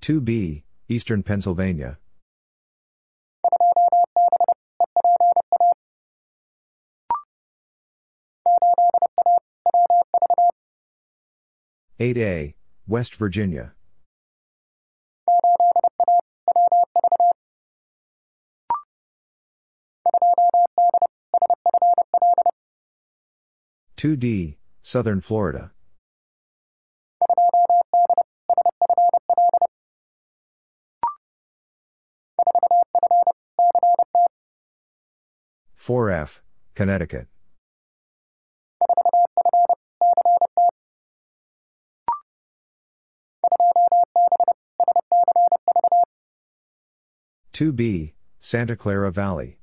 Two B, Eastern Pennsylvania. Eight A, West Virginia. Two D, Southern Florida. Four F, Connecticut. Two B, Santa Clara Valley.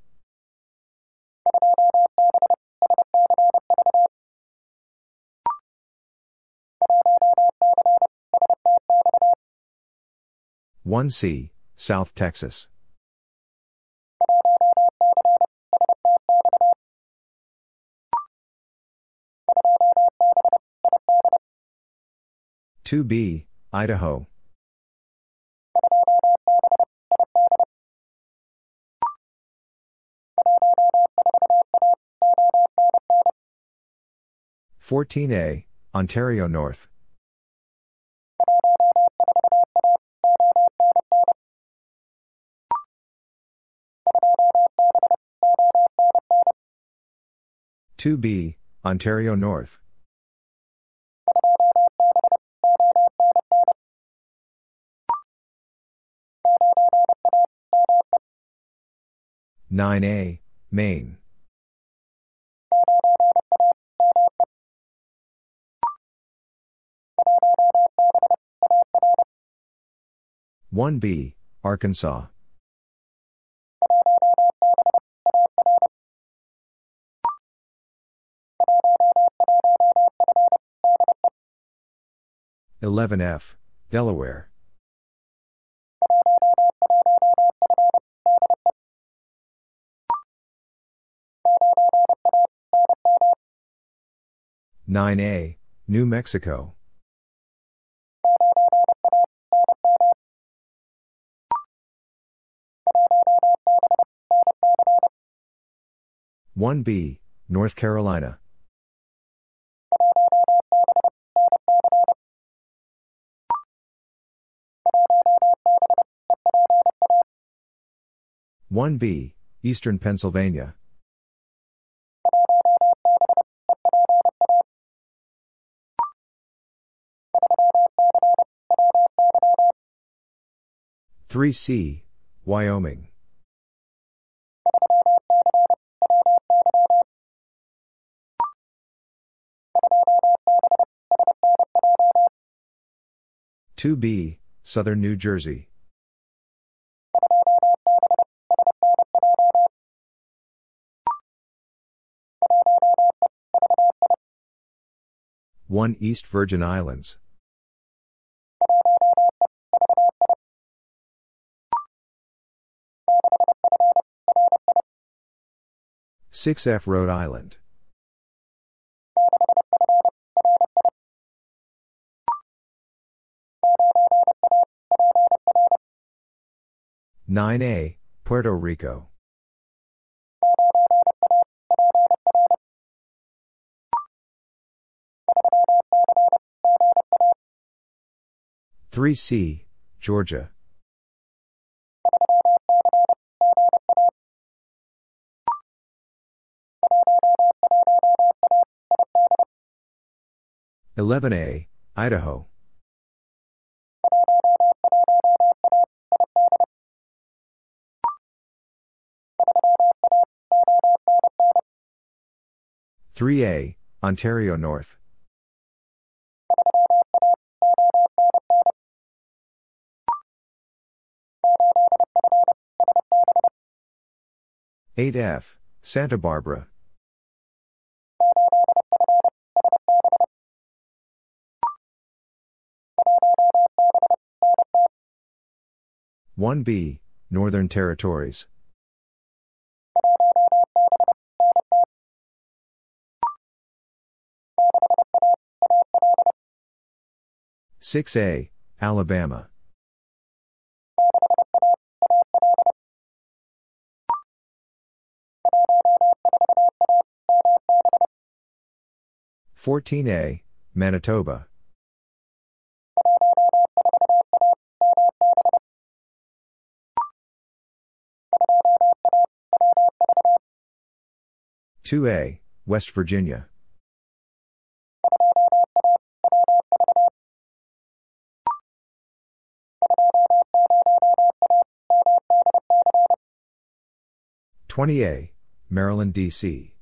One C, South Texas. Two B, Idaho. Fourteen A, Ontario North. Two B, Ontario North. Nine A, Maine. One B, Arkansas. Eleven F, Delaware. Nine A, New Mexico. One B, North Carolina. One B, Eastern Pennsylvania. Three C, Wyoming. Two B, Southern New Jersey. One East Virgin Islands. Six F Rhode Island. Nine A, Puerto Rico. Three C, Georgia. Eleven A, Idaho. Three A, Ontario North. Eight F, Santa Barbara. One B, Northern Territories. 6A, Alabama. Fourteen A, Manitoba. Two A, West Virginia. Twenty A, Maryland, D.C.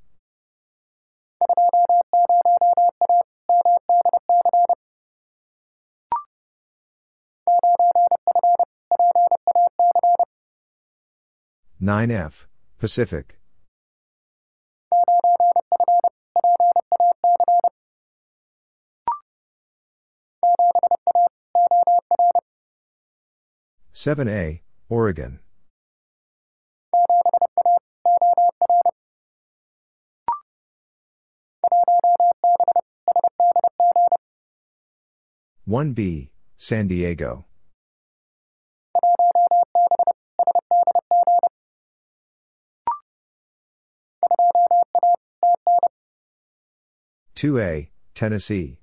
Nine F, Pacific. Seven A, Oregon. One B, San Diego. Two A, Tennessee.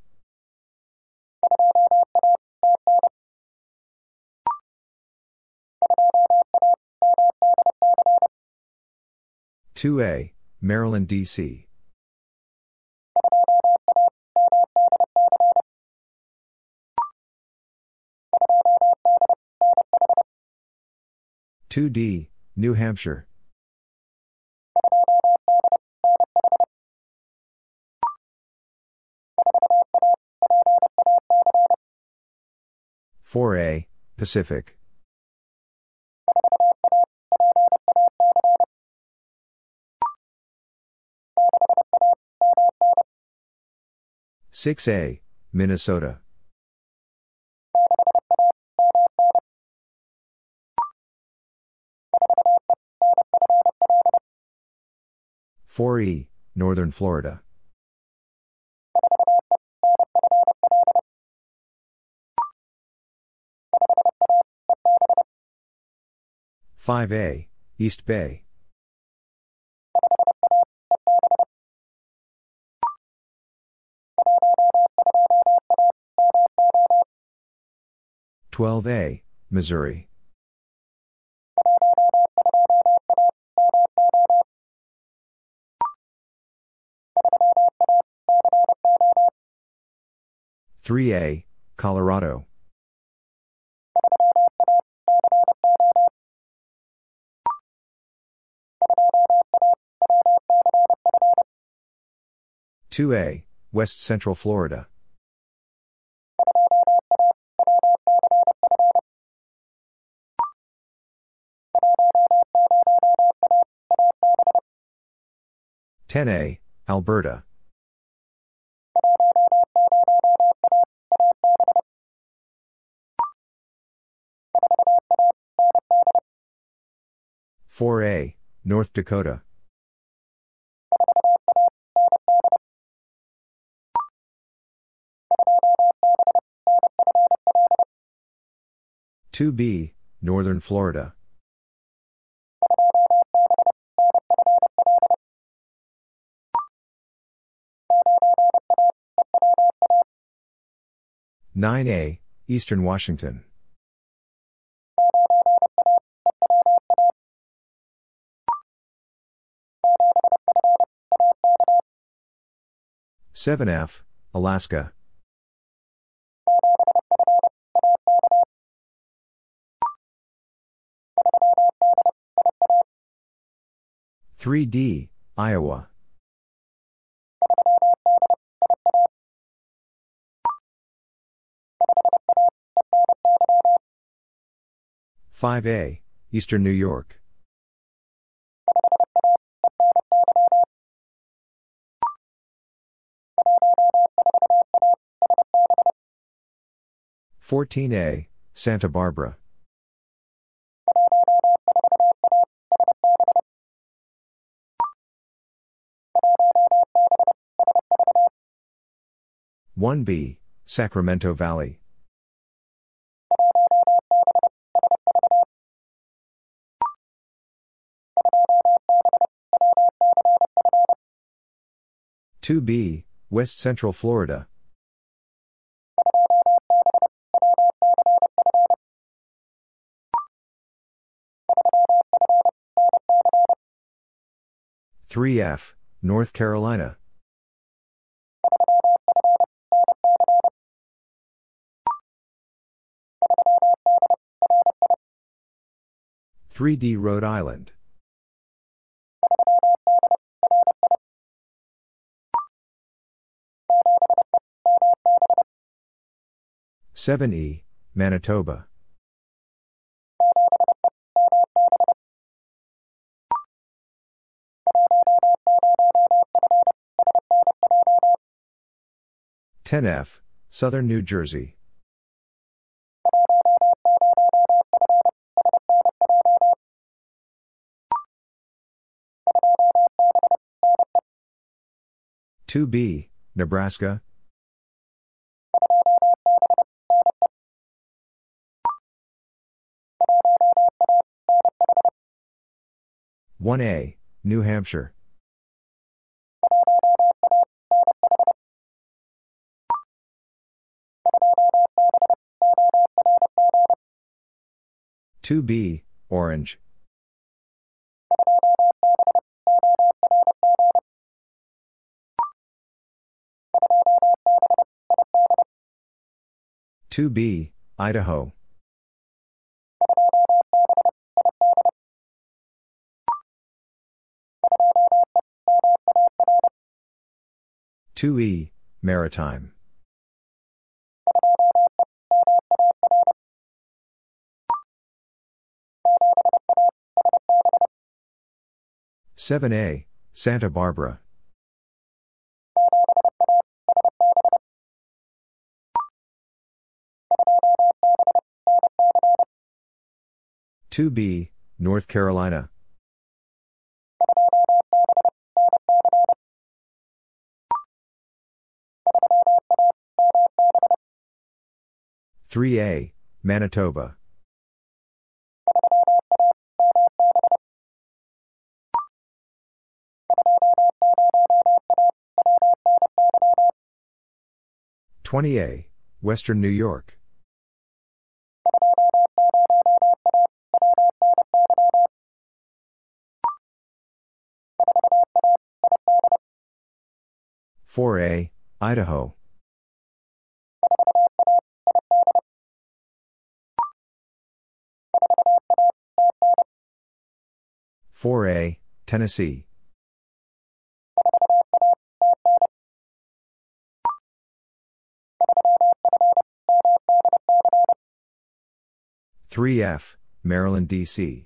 Two A, Maryland, D.C. Two D, New Hampshire. Four A, Pacific. Six A, Minnesota. Four E, Northern Florida. Five A, East Bay. Twelve A, Missouri. Three A, Colorado. Two A, West Central Florida. Ten A, Alberta. Four A, North Dakota. Two B, Northern Florida. Nine A, Eastern Washington. Seven F, Alaska. Three D, Iowa. Five A, Eastern New York. Fourteen A, Santa Barbara. 1B, Sacramento Valley. Two B, West Central Florida. Three F, North Carolina. Three D Rhode Island. 7E, Manitoba. Ten F, Southern New Jersey. Two B, Nebraska. 1A, New Hampshire. Two B, Orange. Two B, Idaho. 2E, Maritime. Seven A, Santa Barbara. Two B, North Carolina. 3A, Manitoba. Twenty A, Western New York. Four A, Idaho. 4A, Tennessee. Three F, Maryland, D.C.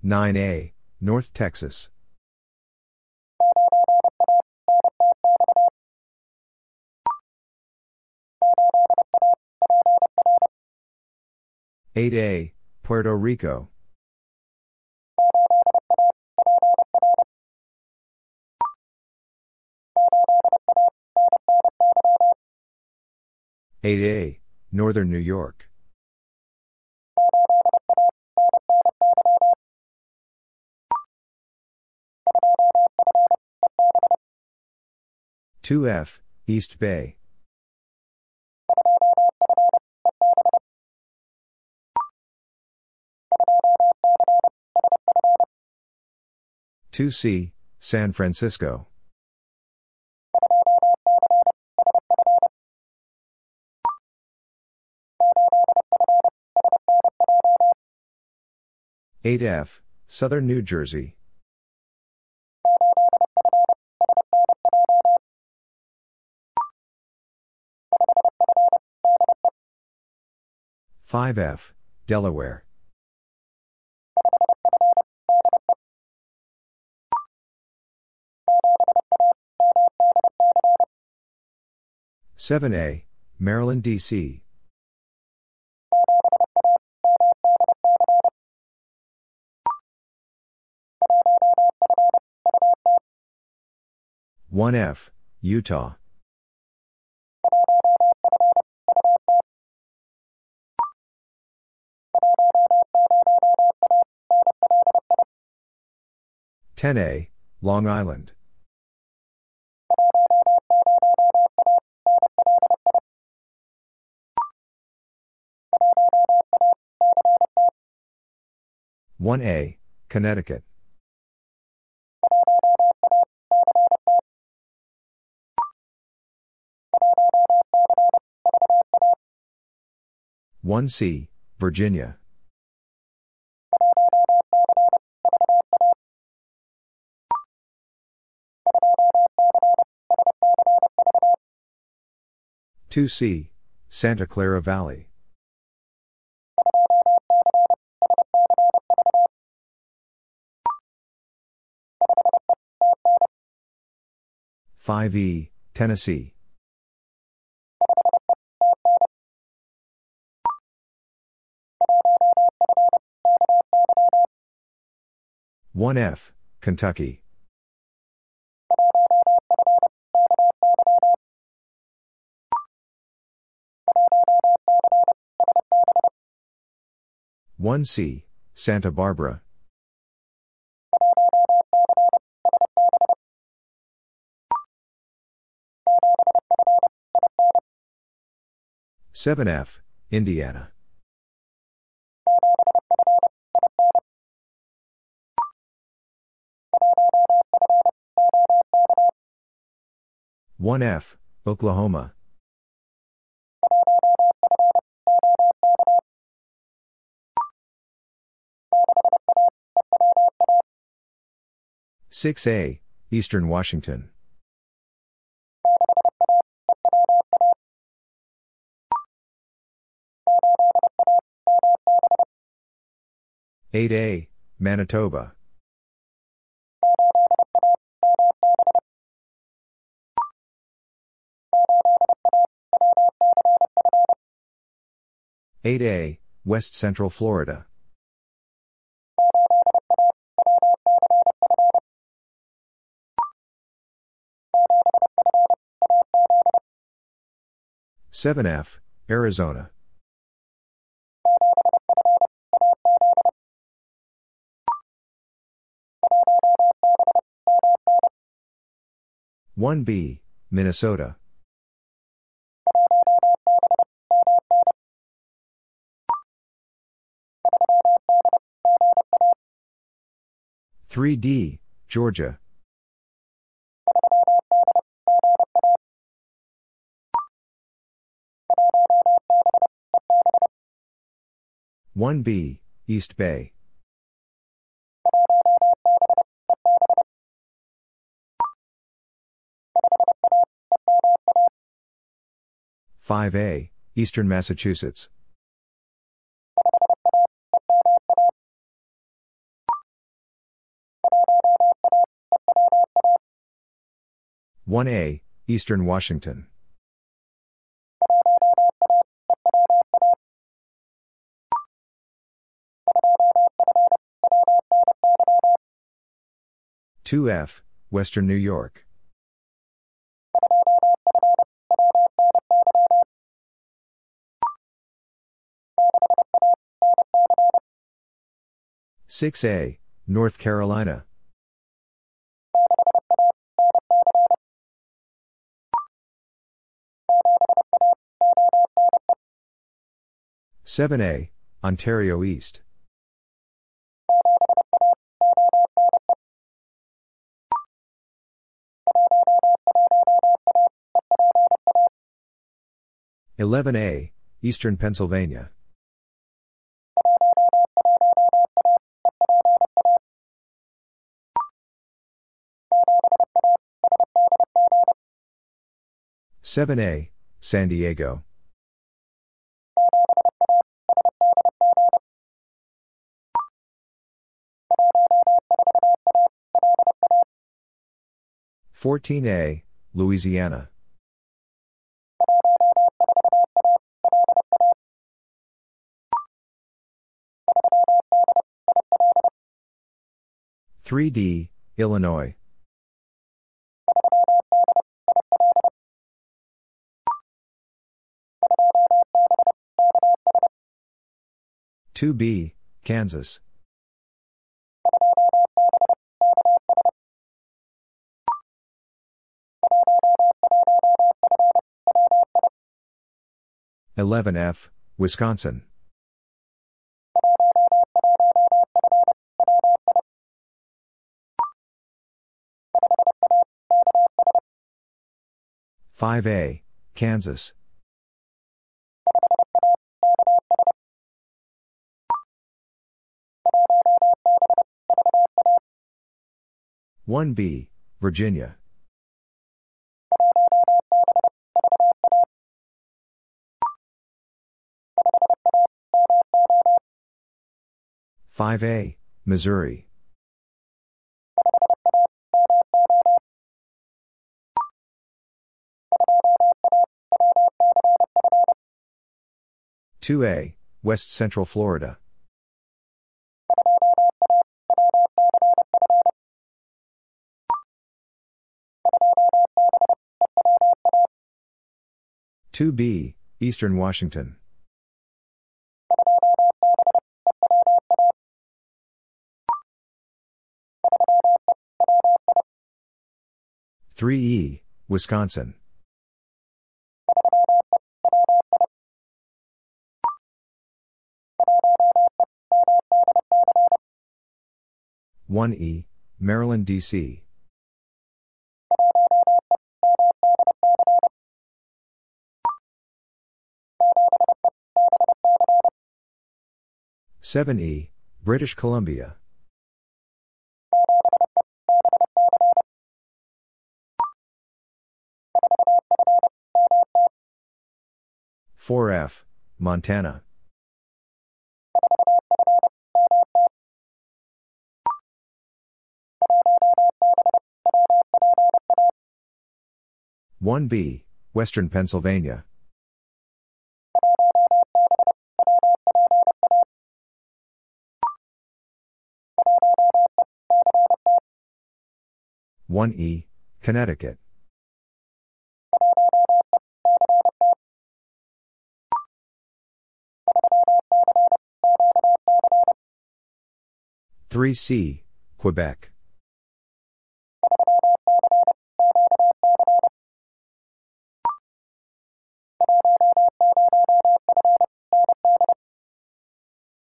Nine A, North Texas. 8A, Puerto Rico. Eight A, Northern New York. Two F, East Bay. 2C, San Francisco. Eight F, Southern New Jersey. Five F, Delaware. 7A, Maryland, D.C. One F, Utah. Ten A, Long Island. One A, Connecticut. One C, Virginia. Two C, Santa Clara Valley. Five E, Tennessee. One F, Kentucky. One C, Santa Barbara. Seven F, Indiana. One F, Oklahoma. Six A, Eastern Washington. Eight A, Manitoba. Eight A, West Central Florida. Seven F, Arizona. One B, Minnesota. Three D, Georgia. One B, East Bay. Five A, Eastern Massachusetts. One A, Eastern Washington. Two F, Western New York. Six A, North Carolina. Seven A, Ontario East. Eleven A, Eastern Pennsylvania. Seven A, San Diego. Fourteen A, Louisiana. Three D, Illinois. 2B, Kansas. Eleven F, Wisconsin. Five A, Kansas. 1B, Virginia. Five A, Missouri. Two A, West Central Florida. 2B, Eastern Washington. Three E, Wisconsin. One E, Maryland, D.C. 7E, British Columbia. Four F, Montana. One B, Western Pennsylvania. 1E, Connecticut. Three C, Quebec.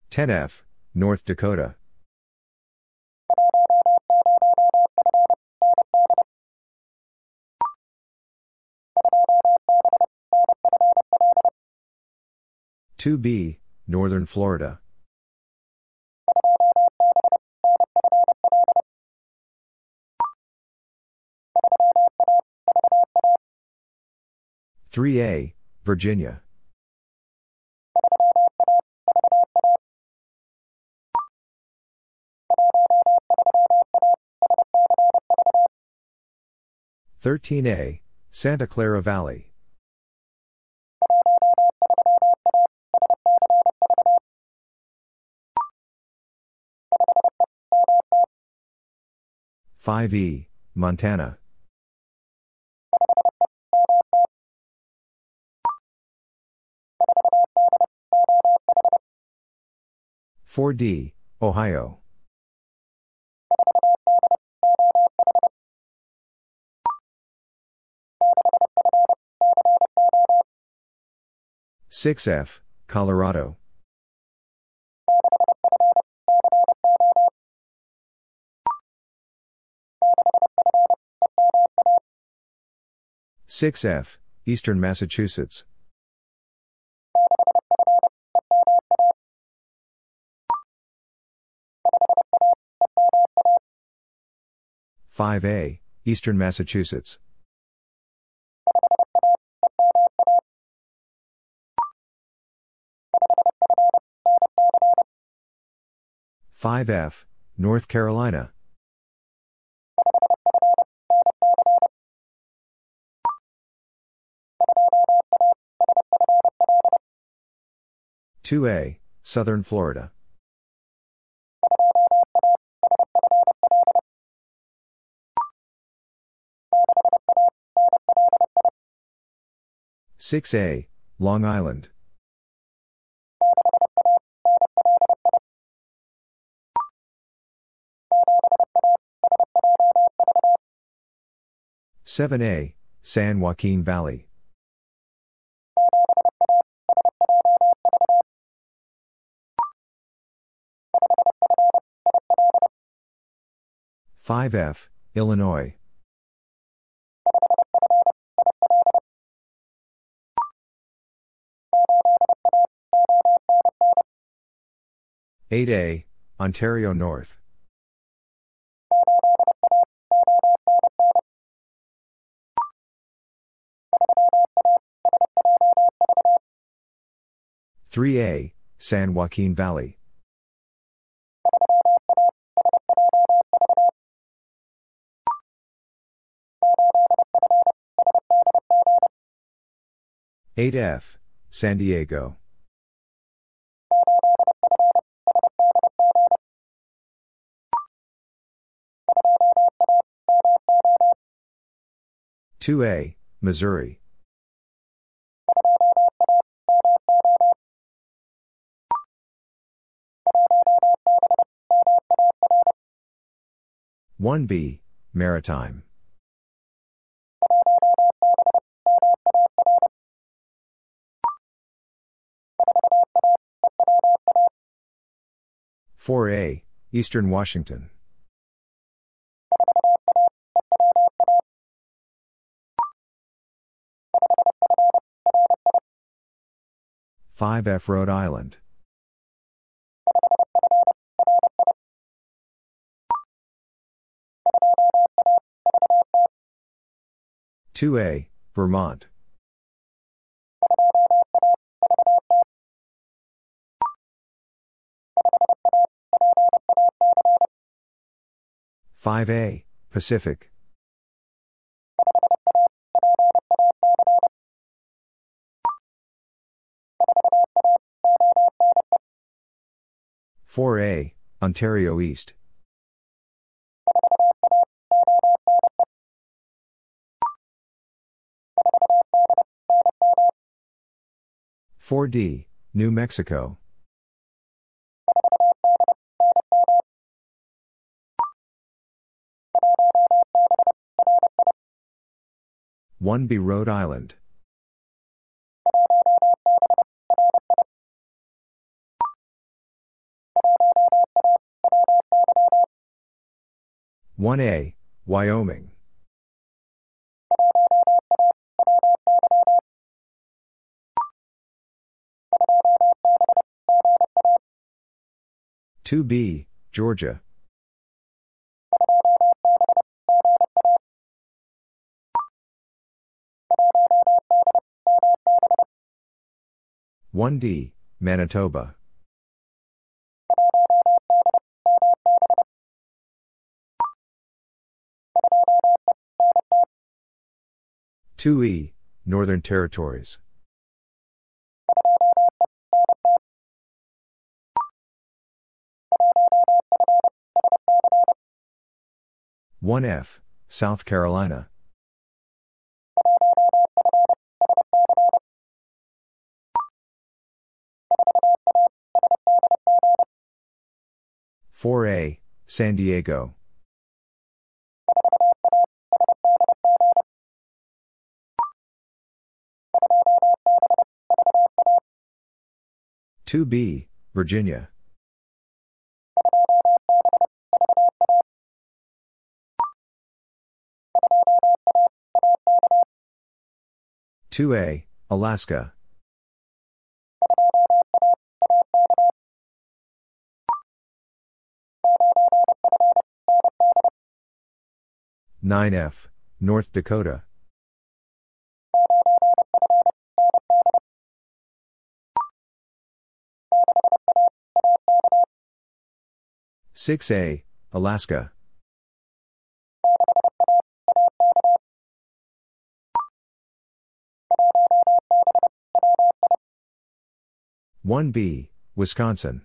Ten F, North Dakota. 2B, Northern Florida. Three A, Virginia. Thirteen A, Santa Clara Valley. 5E, Montana. Four D, Ohio. Six F, Colorado. 6F, Eastern Massachusetts. Five A, Eastern Massachusetts. Five F, North Carolina. 2A, Southern Florida. Six A, Long Island. 7A, San Joaquin Valley. Five F, Illinois. Eight A, Ontario North. 3A, San Joaquin Valley. Eight F, San Diego. Two A, Missouri. 1B, Maritime. Four A, Eastern Washington. Five F Rhode Island. 2A, Vermont. Five A, Pacific. Four A, Ontario East. 4D, New Mexico. One B Rhode Island. One A, Wyoming. 2B, Georgia. One D, Manitoba. Two E, Northern Territories. 1F, South Carolina. Four A, San Diego. Two B, Virginia. 2A, Alaska. Nine F, North Dakota. Six A, Alaska. 1B, Wisconsin.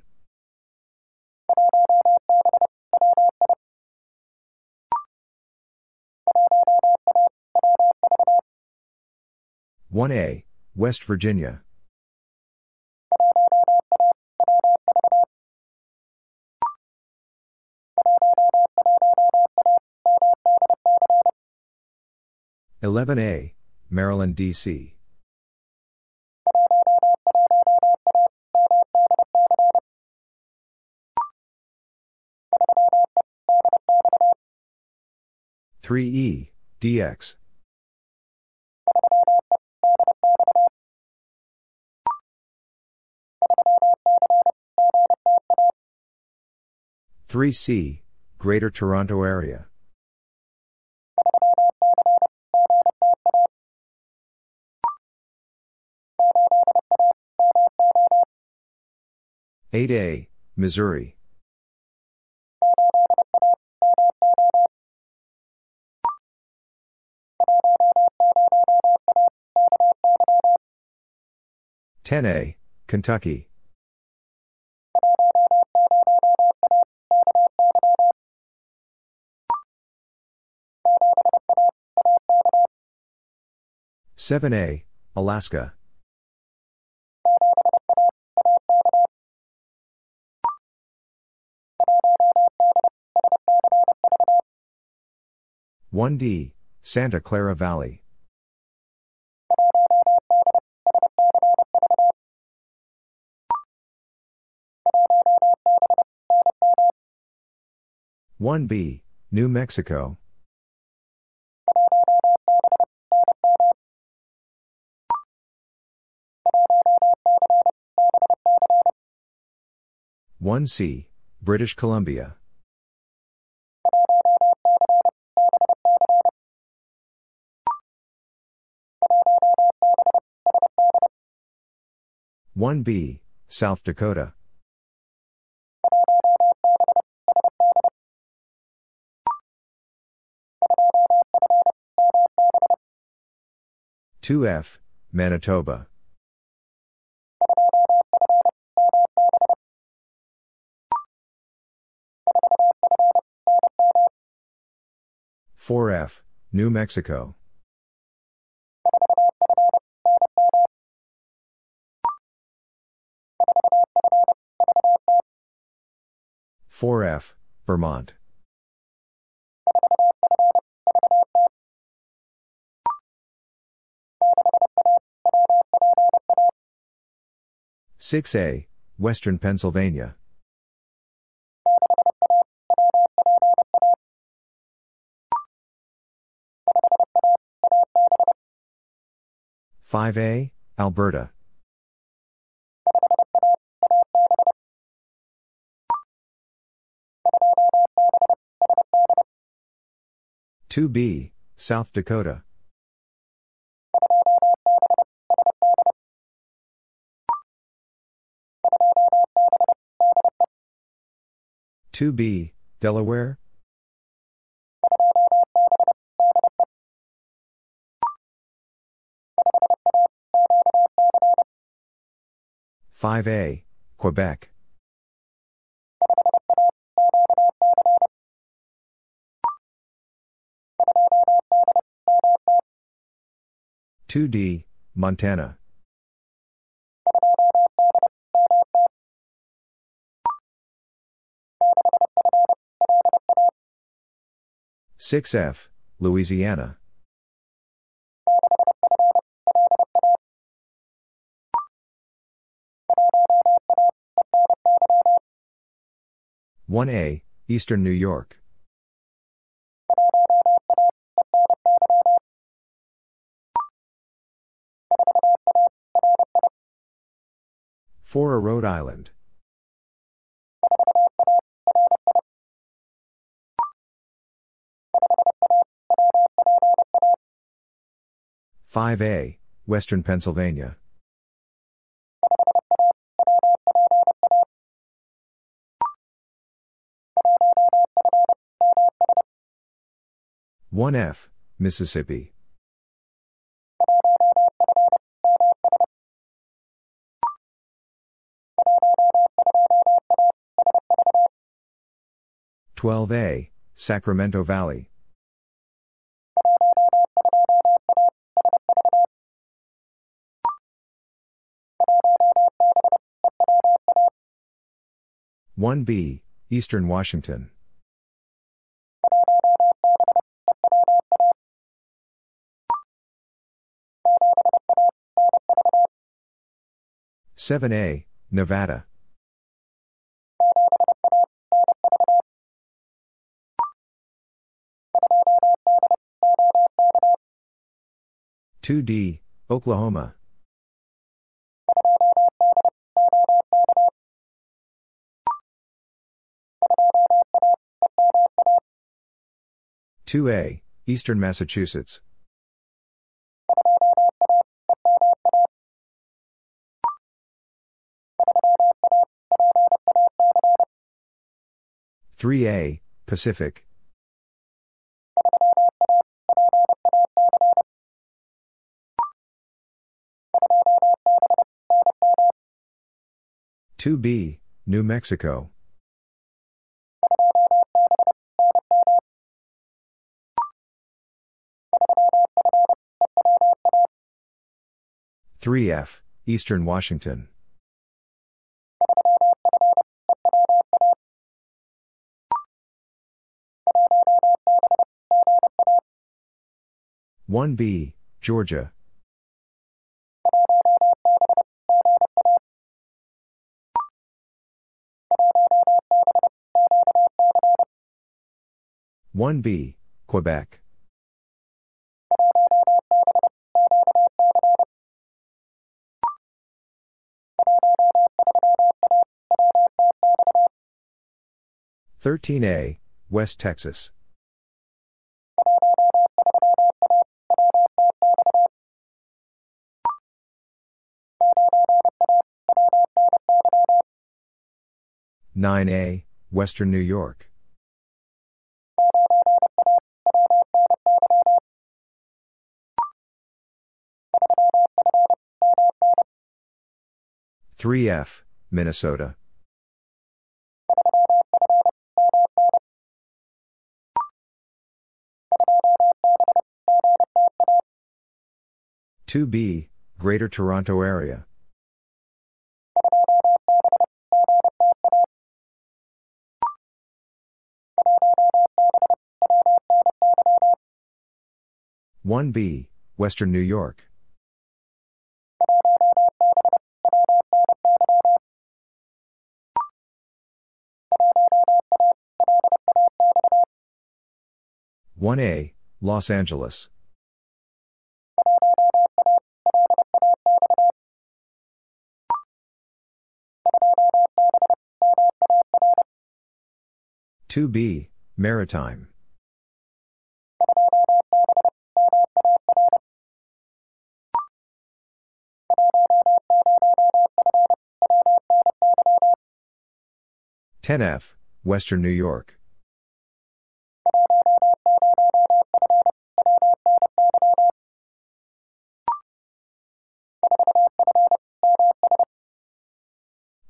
One A, West Virginia. 11A, Maryland, D.C. Three E, DX. Three C, Greater Toronto Area. 8A, Missouri. Ten A, Kentucky. Seven A, Alaska. 1D, Santa Clara Valley. One B, New Mexico. One C, British Columbia. 1B, South Dakota. Two F, Manitoba. Four F, New Mexico. 4F, Vermont. Six A, Western Pennsylvania. Five A, Alberta. 2B, South Dakota. Two B, Delaware. Five A, Quebec. 2D, Montana. Six F, Louisiana. One A, Eastern New York. Four A, Rhode Island. Five A, Western Pennsylvania. One F, Mississippi. 12A, Sacramento Valley. 1B, Eastern Washington. Seven A, Nevada. Two D, Oklahoma. Two A, Eastern Massachusetts. Three A, Pacific. 2B, New Mexico. Three F, Eastern Washington. One B, Georgia. 1B, Quebec. Thirteen A, West Texas. Nine A, Western New York. 3F, Minnesota. Two B, Greater Toronto Area. One B, Western New York. 1A, Los Angeles. Two B, Maritime. Ten F, Western New York.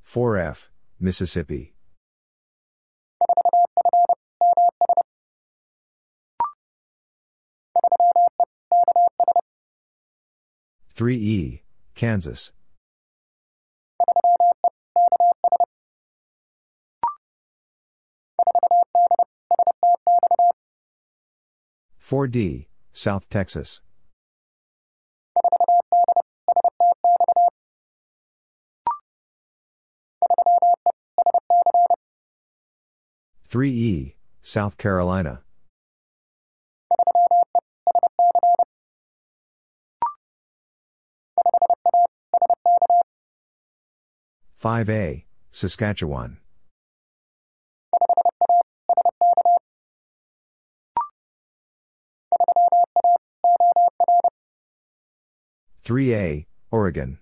4F, Mississippi. Three E, Kansas. Four D, South Texas. 3E, South Carolina. Five A, Saskatchewan. Three A, Oregon.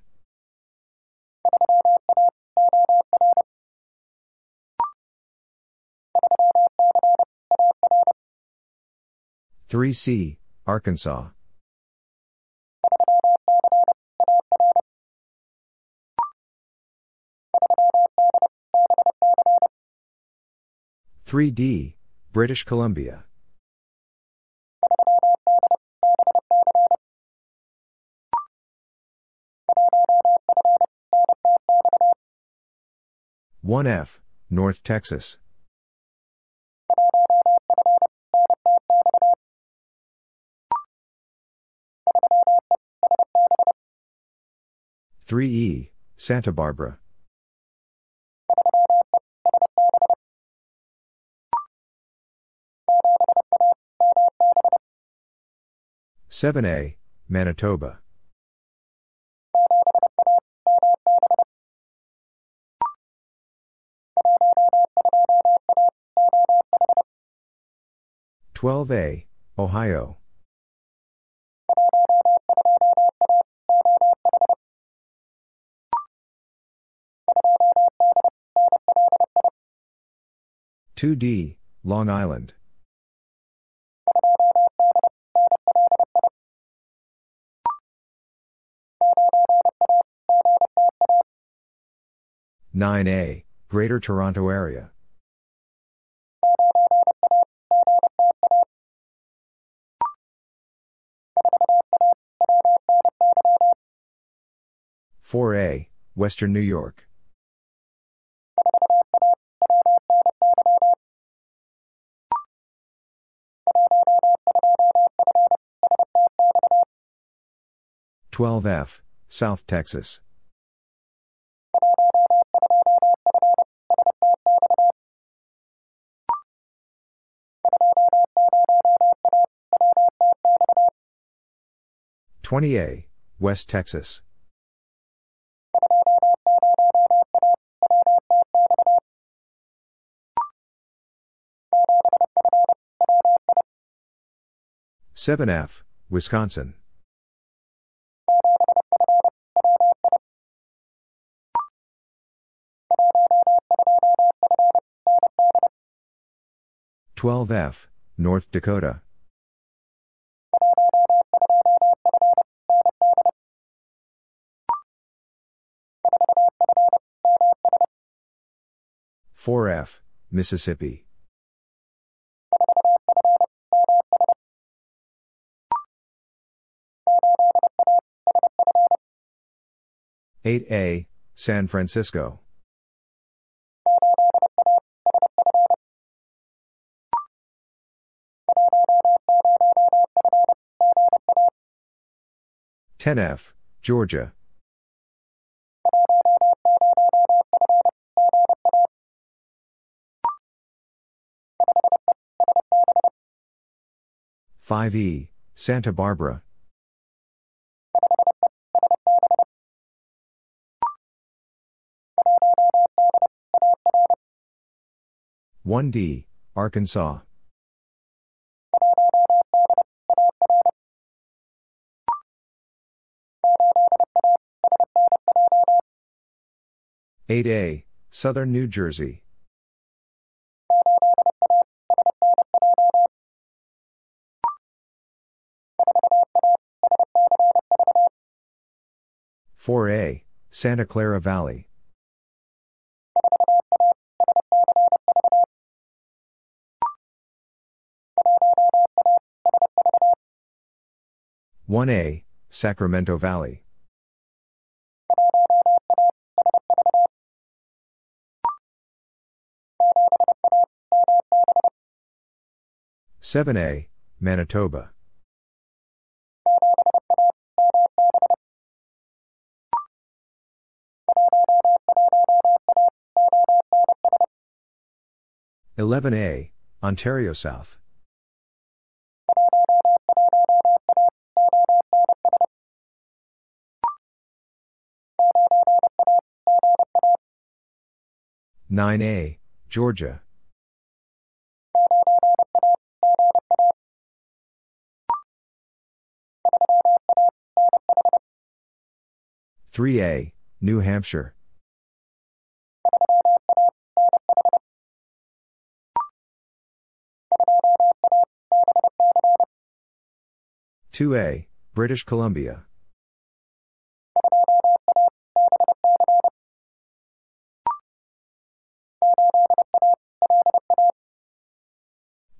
3C, Arkansas. Three D, British Columbia. One F, North Texas. 3E, Santa Barbara. Seven A, Manitoba. Twelve A, Ohio. Two D, Long Island. Nine A, Greater Toronto Area. Four A, Western New York. Twelve F, South Texas. Twenty A, West Texas. Seven F, Wisconsin. Twelve F, North Dakota. Four F, Mississippi. Eight A, San Francisco. Ten F, Georgia. Five E, Santa Barbara. One D, Arkansas. Eight A, Southern New Jersey. Four A, Santa Clara Valley. One A, Sacramento Valley. Seven A, Manitoba. Eleven A, Ontario South. Nine A, Georgia. Three A, New Hampshire. Two A, British Columbia.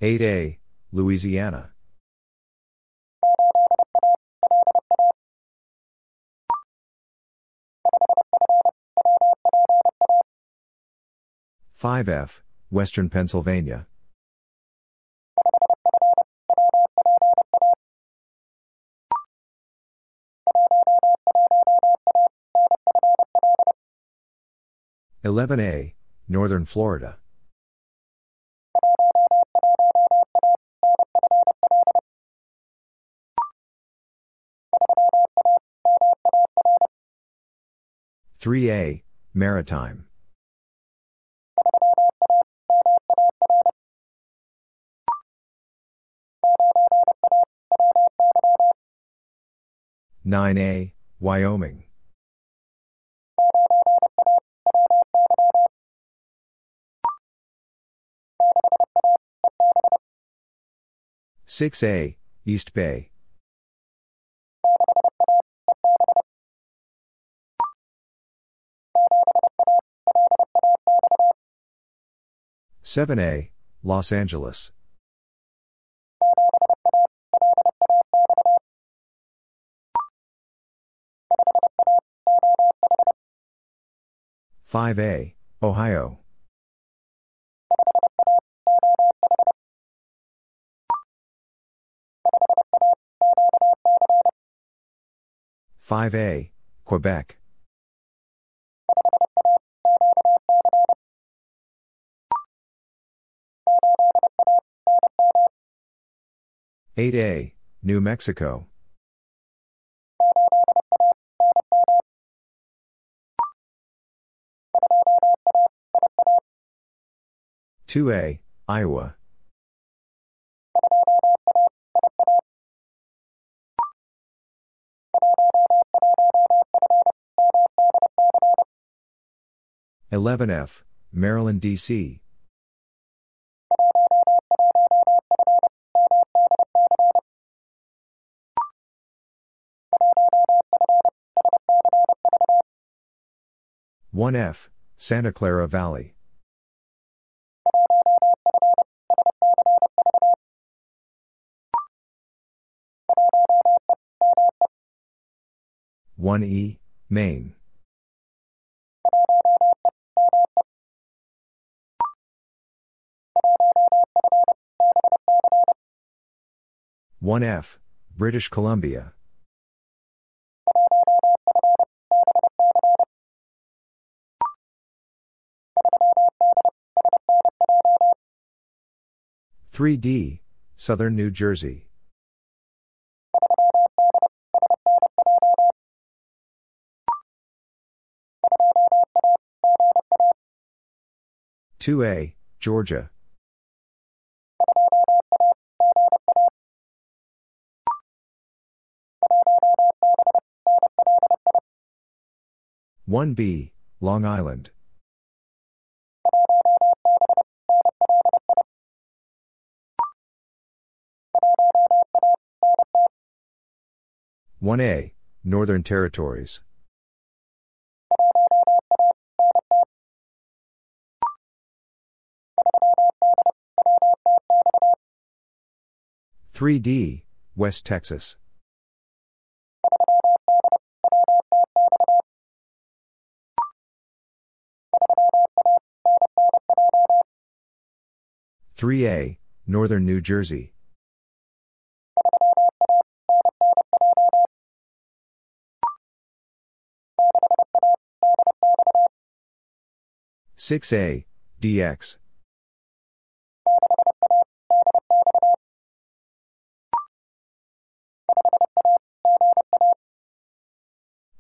Eight A, Louisiana. Five F, Western Pennsylvania. 11A, Northern Florida. Three A, Maritime. Nine A, Wyoming. 6A, East Bay. Seven A, Los Angeles. Five A, Ohio. 5A, Quebec. Eight A, New Mexico. Two A, Iowa. 11F, Maryland, D.C. One F, Santa Clara Valley. One E, Maine. 1F, British Columbia. Three D, Southern New Jersey. Two A, Georgia. 1B, Long Island. One A, Northern Territories. Three D, West Texas. 3A, Northern New Jersey. Six A, DX.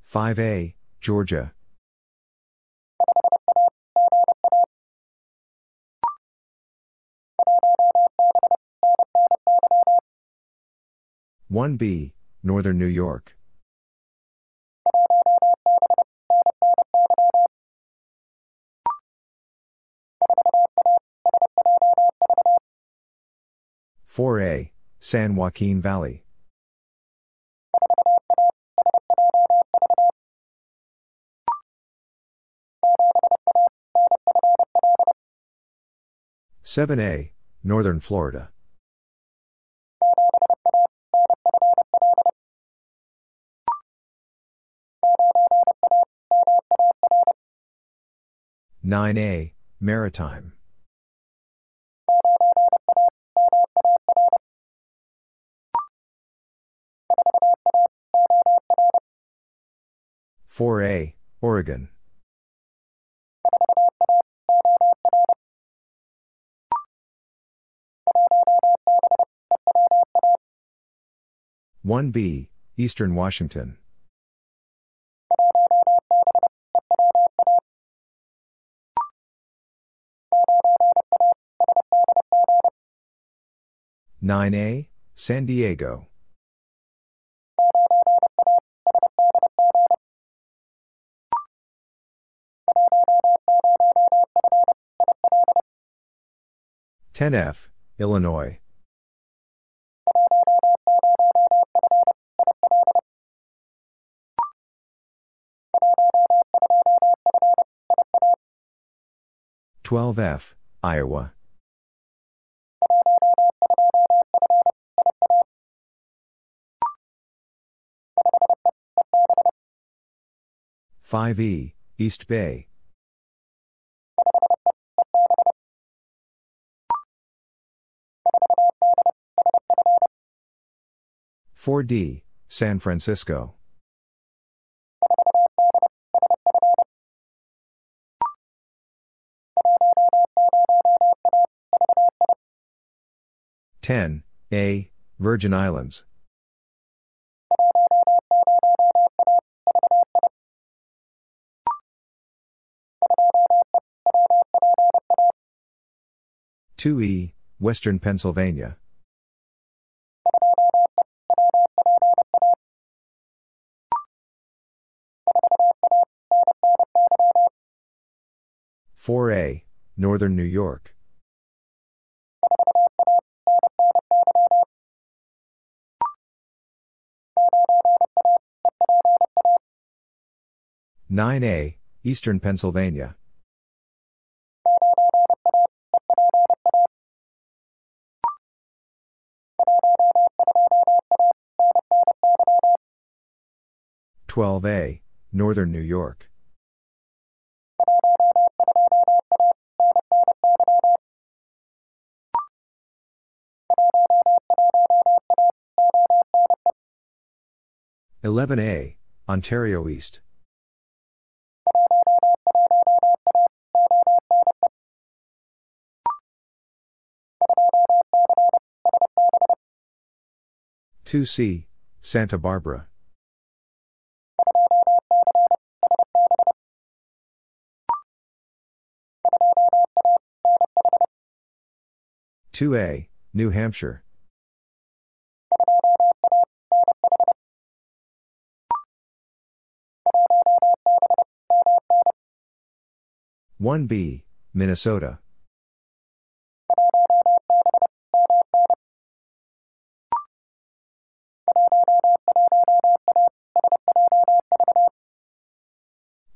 Five A, Georgia. 1B, Northern New York. Four A, San Joaquin Valley. Seven A, Northern Florida. 9A, Maritime. Four A, Oregon. One B, Eastern Washington. Nine A, San Diego. Ten F, Illinois. Twelve F, Iowa. Five E, East Bay. 4D, San Francisco. Ten A, Virgin Islands. Two E, Western Pennsylvania. 4A, Northern New York. Nine A, Eastern Pennsylvania. Twelve A, Northern New York. 11A, Ontario East. Two C, Santa Barbara. Two A, New Hampshire. 1B, Minnesota.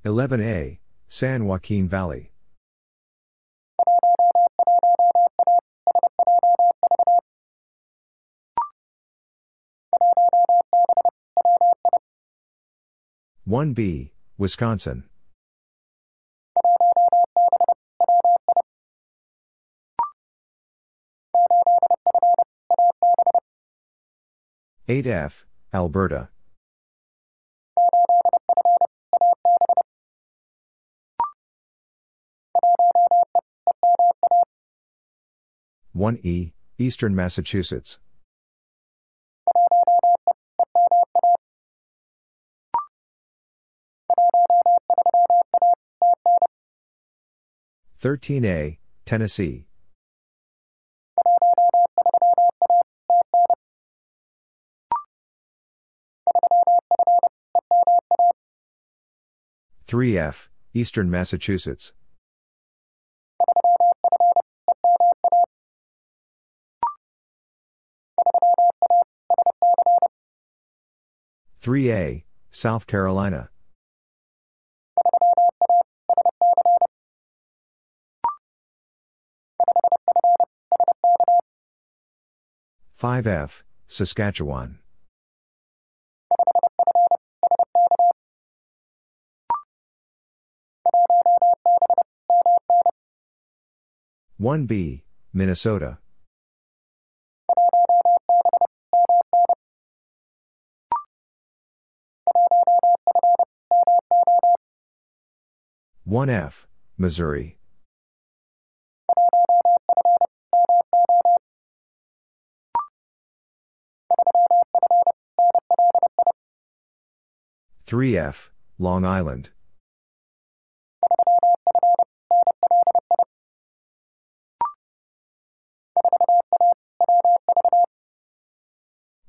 Eleven A, San Joaquin Valley. One B, Wisconsin. 8F, Alberta. One E, Eastern Massachusetts. Thirteen A, Tennessee. 3F, Eastern Massachusetts. Three A, South Carolina. Five F, Saskatchewan. 1B, Minnesota. One F, Missouri. 3F, Long Island.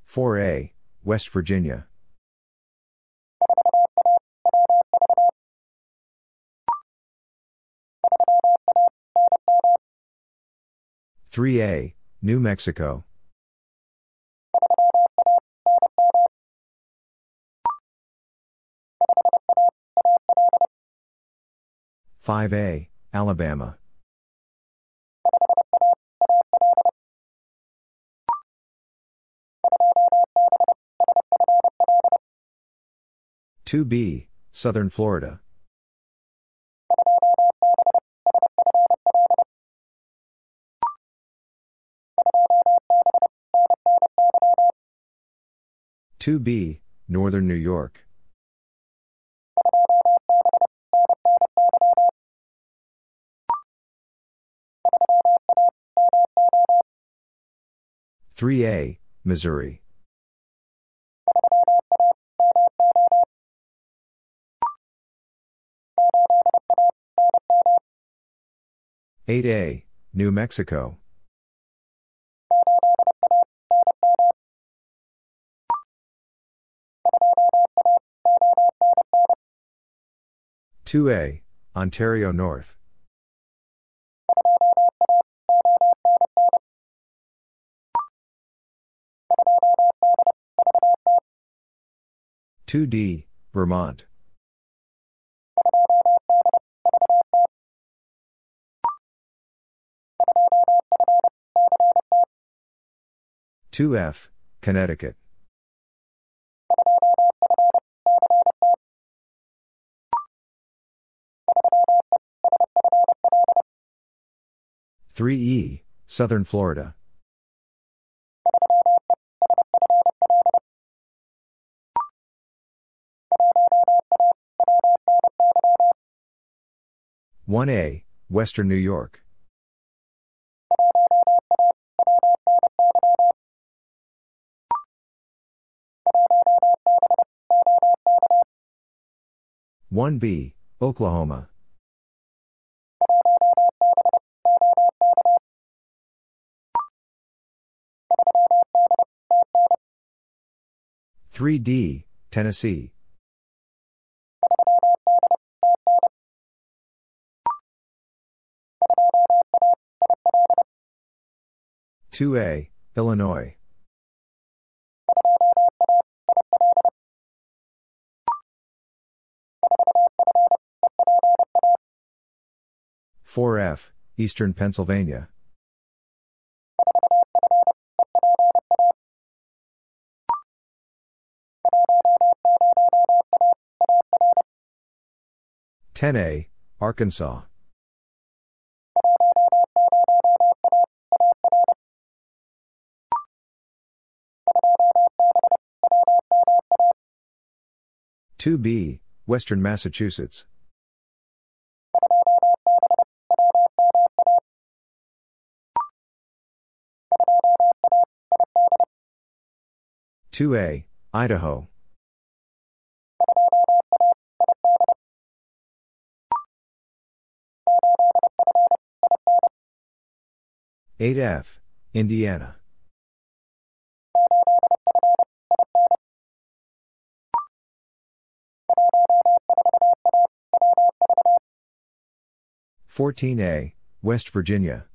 Four A, West Virginia. Three A, New Mexico. 5A, Alabama. Two B, Southern Florida. Two B, Northern New York. 3A, Missouri. Eight A, New Mexico. Two A, Ontario North. 2D, Vermont. Two F, Connecticut. Three E, Southern Florida. 1A, Western New York. One B, Oklahoma. Three D, Tennessee. 2A, Illinois. Four F, Eastern Pennsylvania. Ten A, Arkansas. 2B, Western Massachusetts. Two A, Idaho. Eight F, Indiana. 14A, West Virginia.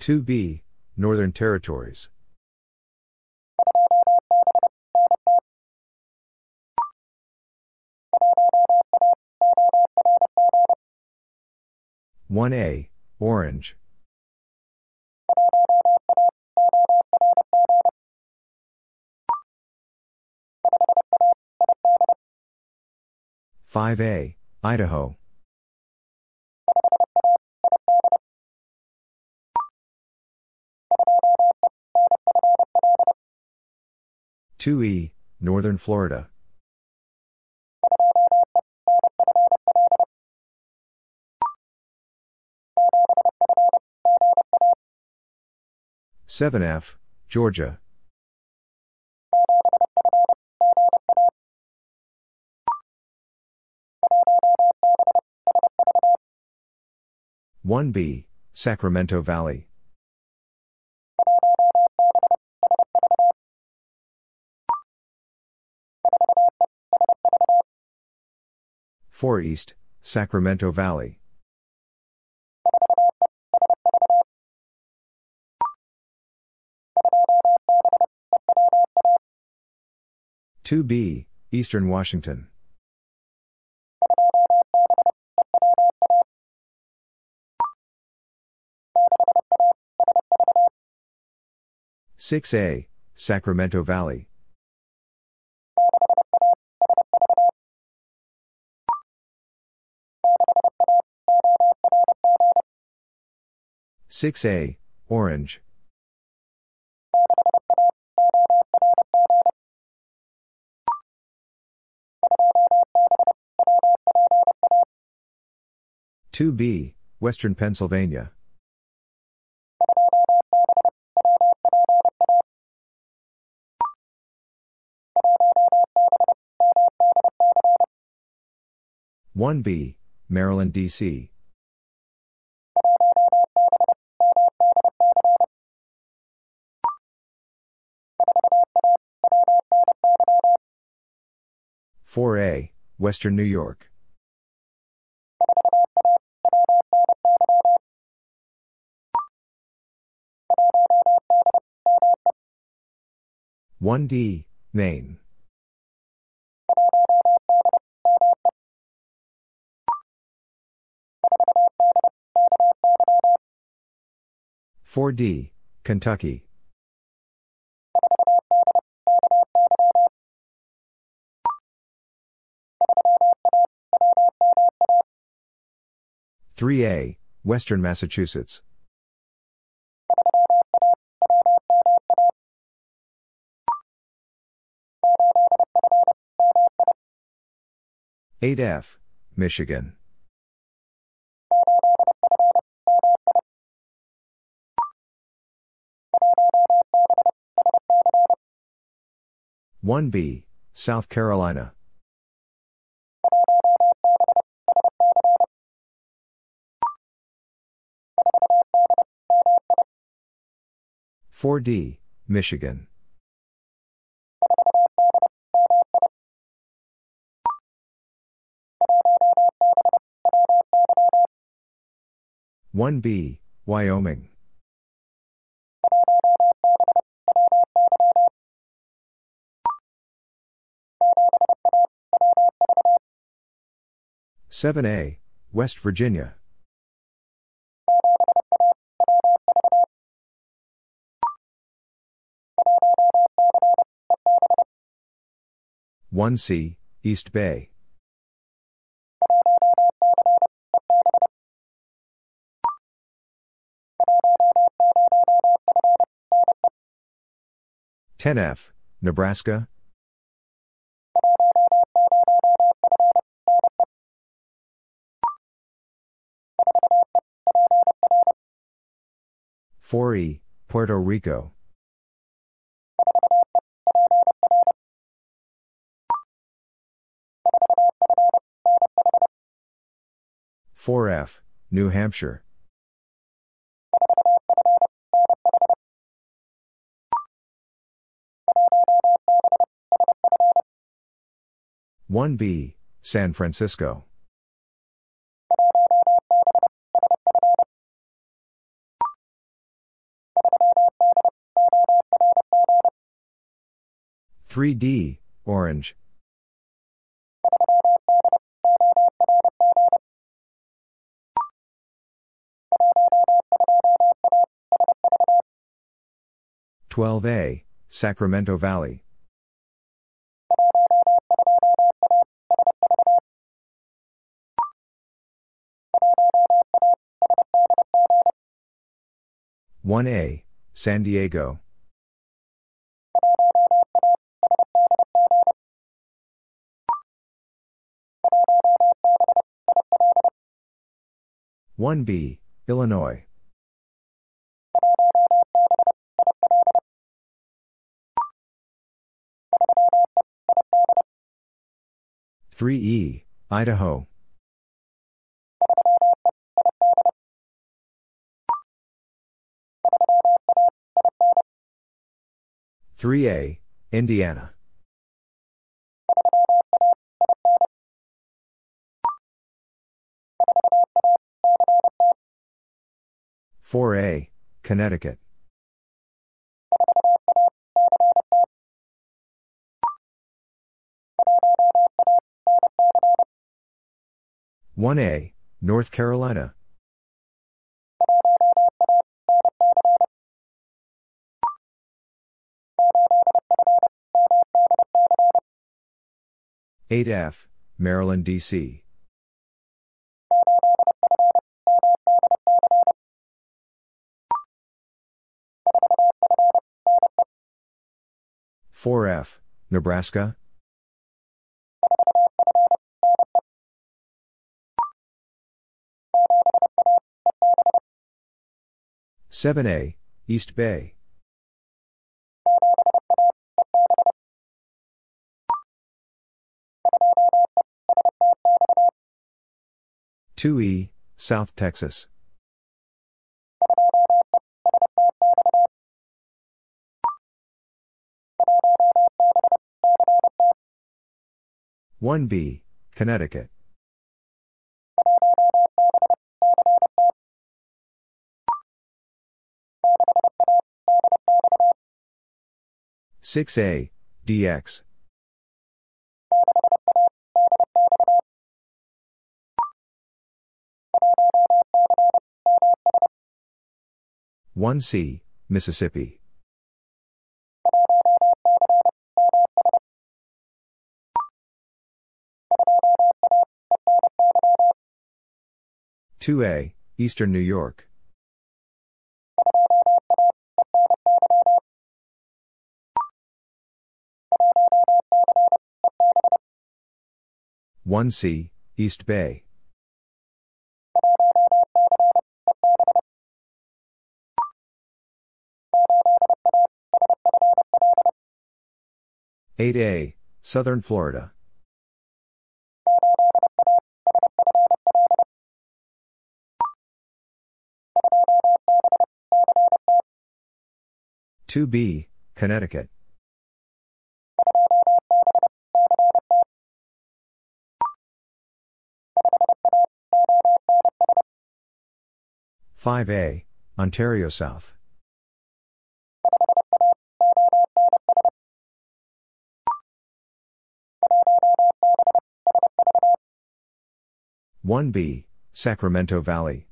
Two B, Northern Territories. One A, Orange. 5A, Idaho. Two E, Northern Florida. Seven F, Georgia. One B, Sacramento Valley. Four East, Sacramento Valley. Two B, Eastern Washington. Six A, Sacramento Valley. Six A, Orange. Two B, Western Pennsylvania. One B, Maryland, D.C. Four A, Western New York. One D, Maine. Four D, Kentucky. Three A, Western Massachusetts. Eight F, Michigan. One B, South Carolina. Four D, Michigan. One B, Wyoming. Seven A, West Virginia. One C, East Bay. Ten F, Nebraska. Four E, Puerto Rico. Four F, New Hampshire. One B, San Francisco. Three D, Orange. Twelve A, Sacramento Valley. One A, San Diego. 1B, Illinois. Three E, Idaho. Three A, Indiana. 4A, Connecticut. 1A, North Carolina. Eight F, Maryland, D.C. Four F, Nebraska. 7A, East Bay. Two E, South Texas. One B, Connecticut. 6A, DX. One C, Mississippi. Two A, Eastern New York. 1C, East Bay. Eight A, Southern Florida. Two B, Connecticut. 5A, Ontario South. One B, Sacramento Valley.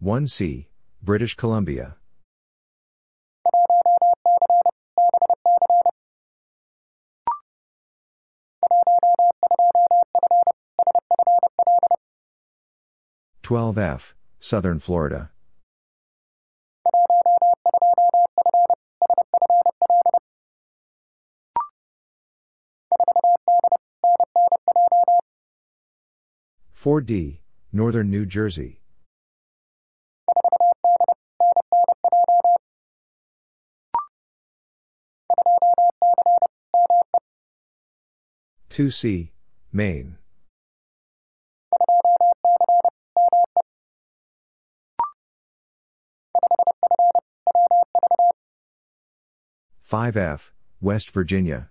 One C, British Columbia. 12F, Southern Florida. Four D, Northern New Jersey. Two C, Maine. 5F, West Virginia.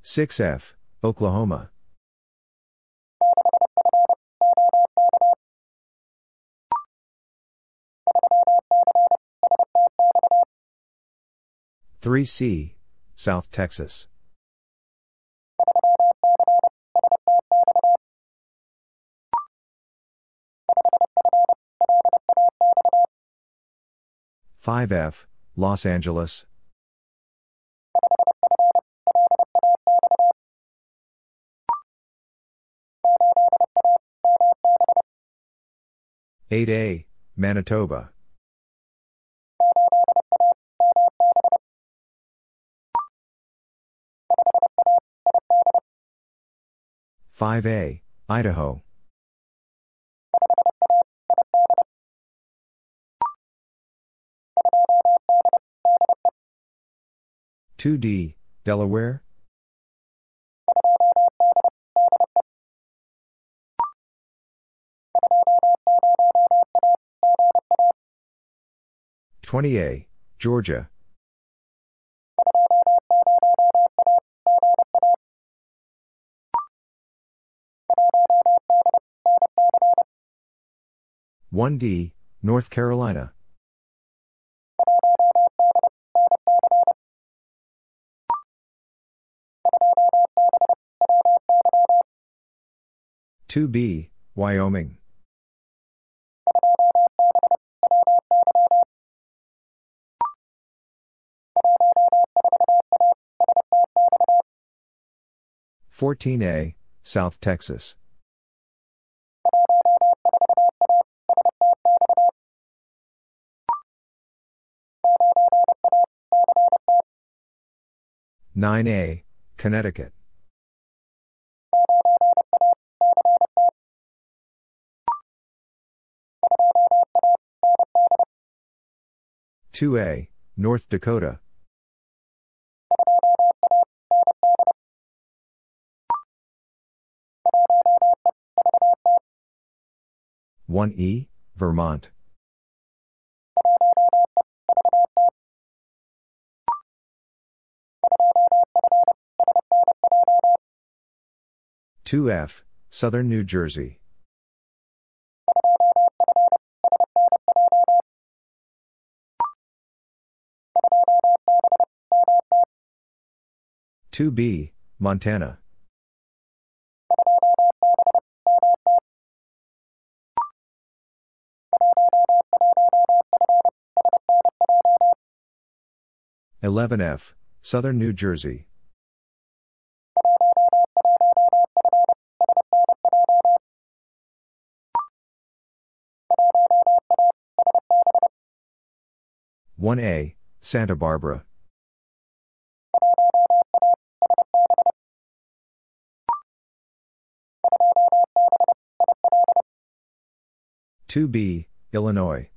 Six F, Oklahoma. Three C, South Texas. 5F, Los Angeles. Eight A, Manitoba. 5A, Idaho. 2D, Delaware? Twenty A, Georgia. One D, North Carolina. 2B, Wyoming. Fourteen A, South Texas. Nine A, Connecticut. 2A, North Dakota. One E, Vermont. Two F, Southern New Jersey. 2B, Montana. Eleven F, Southern New Jersey. One A, Santa Barbara. 2B, Illinois.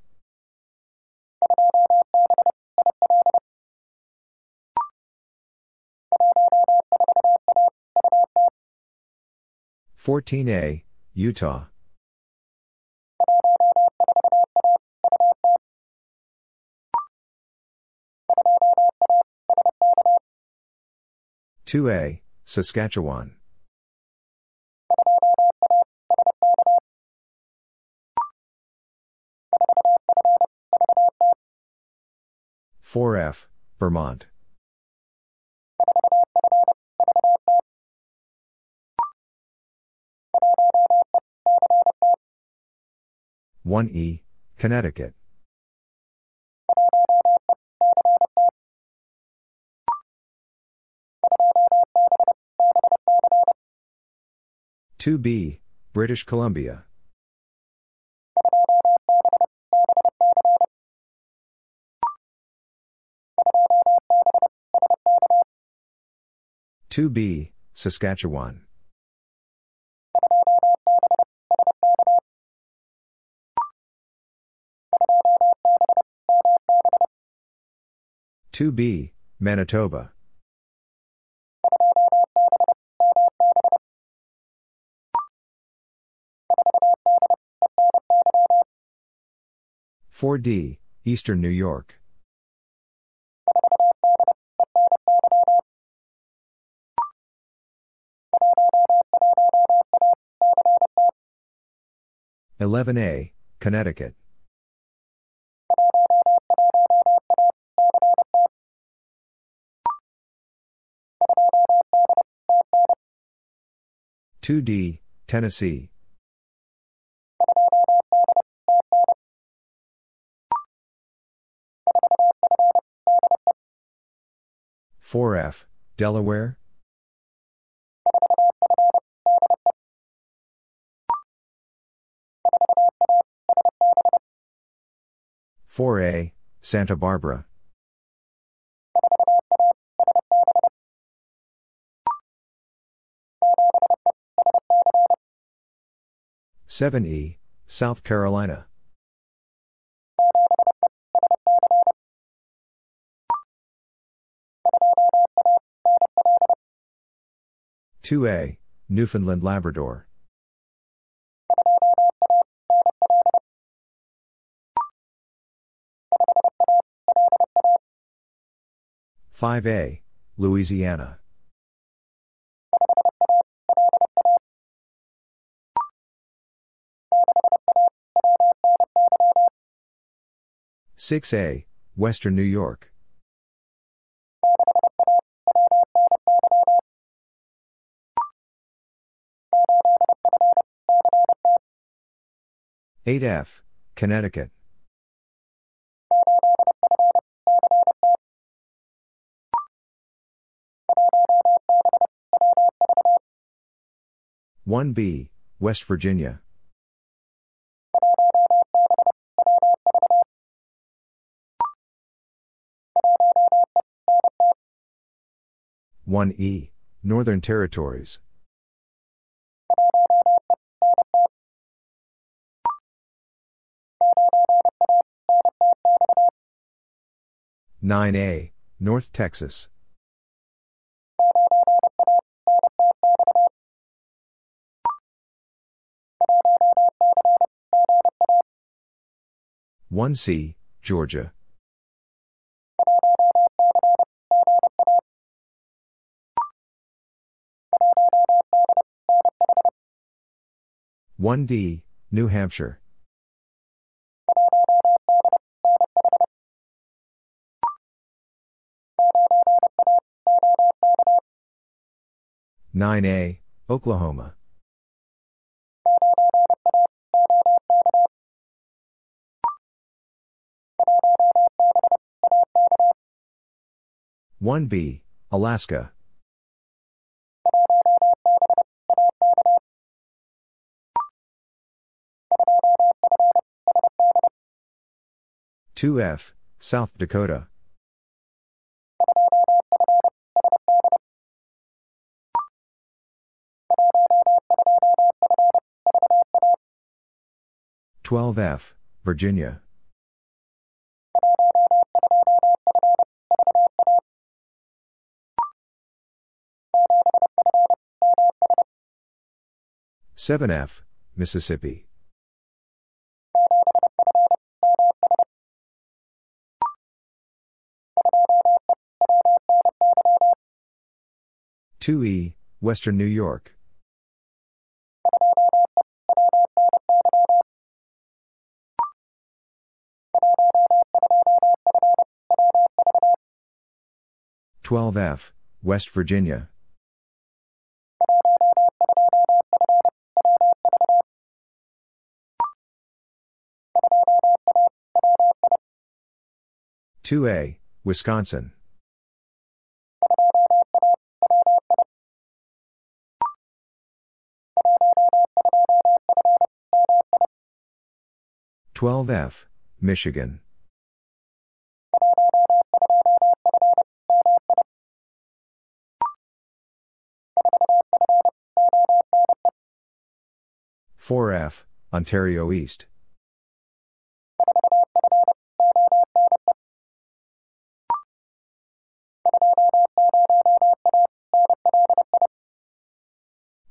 Fourteen A, Utah. Two A, Saskatchewan. 4F, Vermont. One E, Connecticut. Two B, British Columbia. 2B, Saskatchewan. Two B, Manitoba. Four D, Eastern New York. 11A, Connecticut. Two D, Tennessee. 4F, Delaware? Four A, Santa Barbara. Seven E, South Carolina. Two A, Newfoundland Labrador. Five A, Louisiana. Six A, Western New York. Eight F, Connecticut. One B, West Virginia. One E, Northern Territories. Nine A, North Texas. One C, Georgia. One D, New Hampshire. Nine A, Oklahoma. One B, Alaska. Two F, South Dakota. Twelve F, Virginia. Seven F, Mississippi. Two E, Western New York. Twelve F, West Virginia. Two A, Wisconsin. Twelve F, Michigan. Four F, Ontario East.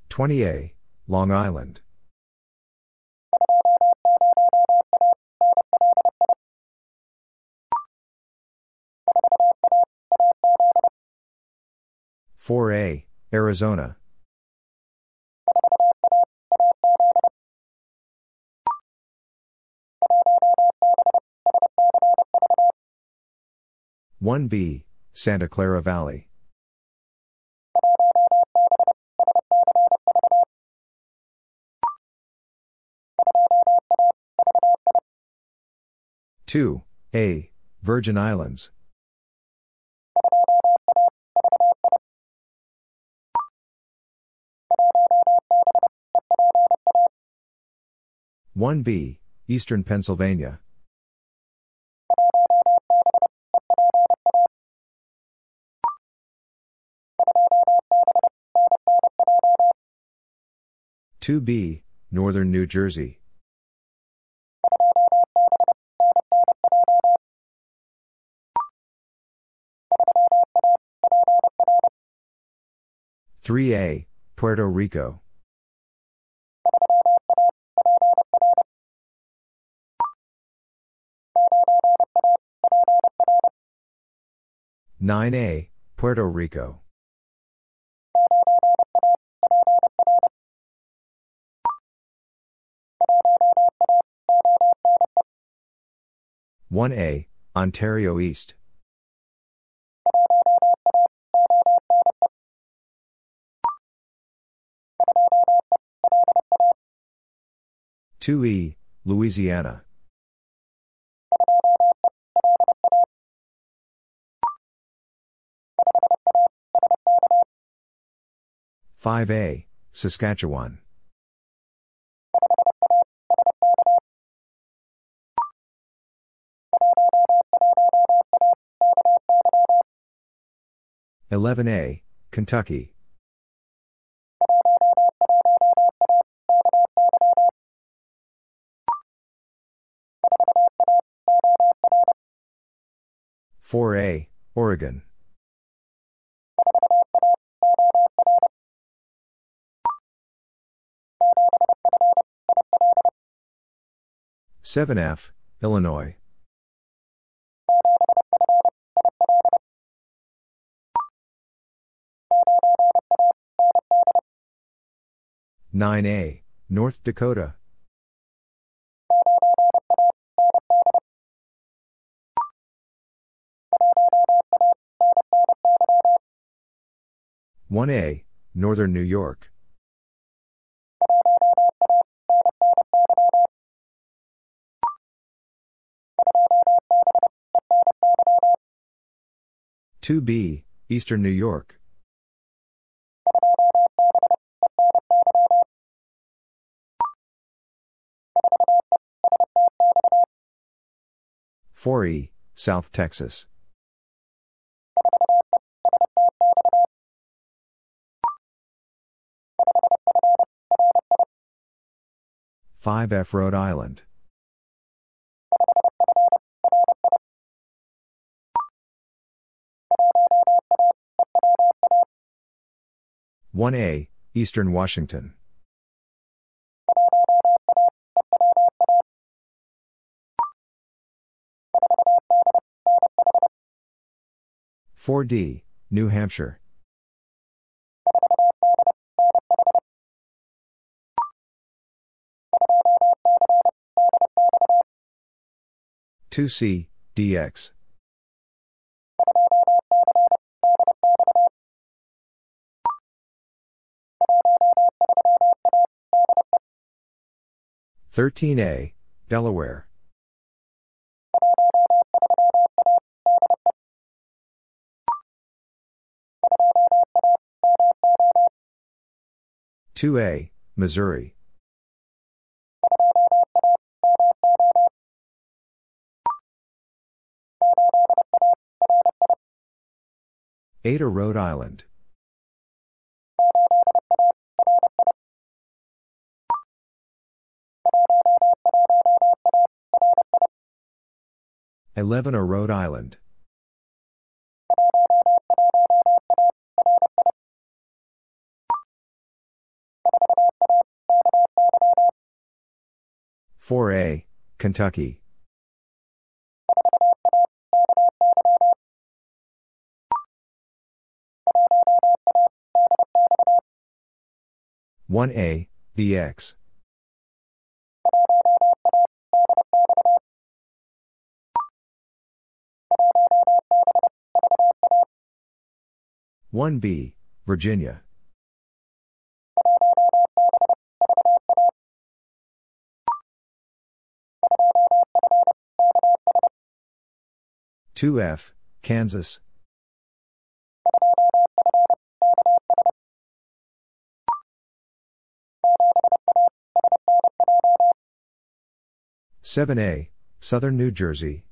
Twenty A, Long Island. Four A, Arizona. One B, Santa Clara Valley. Two A, Virgin Islands. One B, Eastern Pennsylvania. Two B, Northern New Jersey. Three A, Puerto Rico. Nine A, Puerto Rico. 1A, Ontario East. Two E, Louisiana. Five A, Saskatchewan. 11A, Kentucky. Four A, Oregon. Seven F, Illinois. 9A, North Dakota. One A, Northern New York. Two B, Eastern New York. 4E, South Texas. Five F Rhode Island. One A, Eastern Washington. 4D, New Hampshire. Two C, DX. Thirteen A, Delaware. 2A, Missouri. Eight A, Rhode Island. Eleven, Rhode Island. 4A, Kentucky. One A, DX. One B, Virginia. 2F, Kansas. Seven A, Southern New Jersey.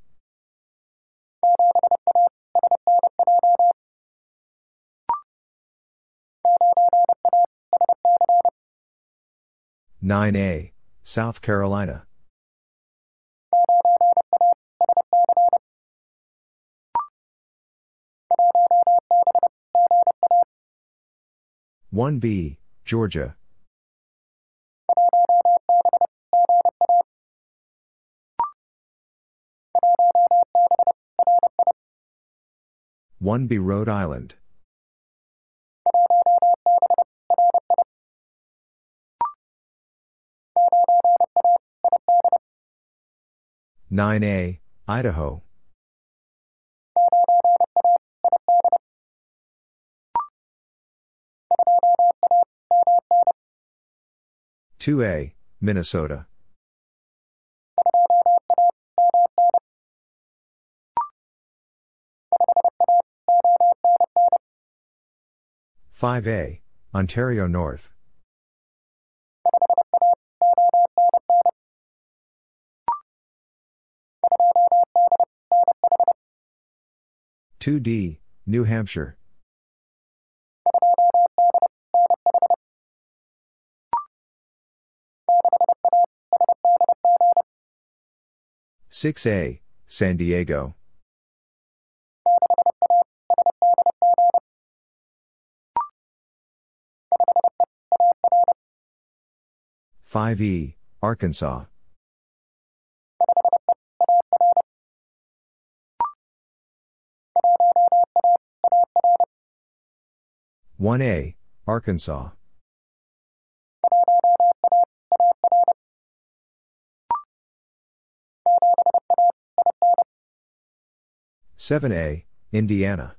9A, South Carolina. One B, Georgia. One B, Rhode Island. 9A, Idaho. Two A, Minnesota. Five A, Ontario North. 2D, New Hampshire. Six A, San Diego. Five E, Arkansas. 1A, Arkansas. Seven A, Indiana.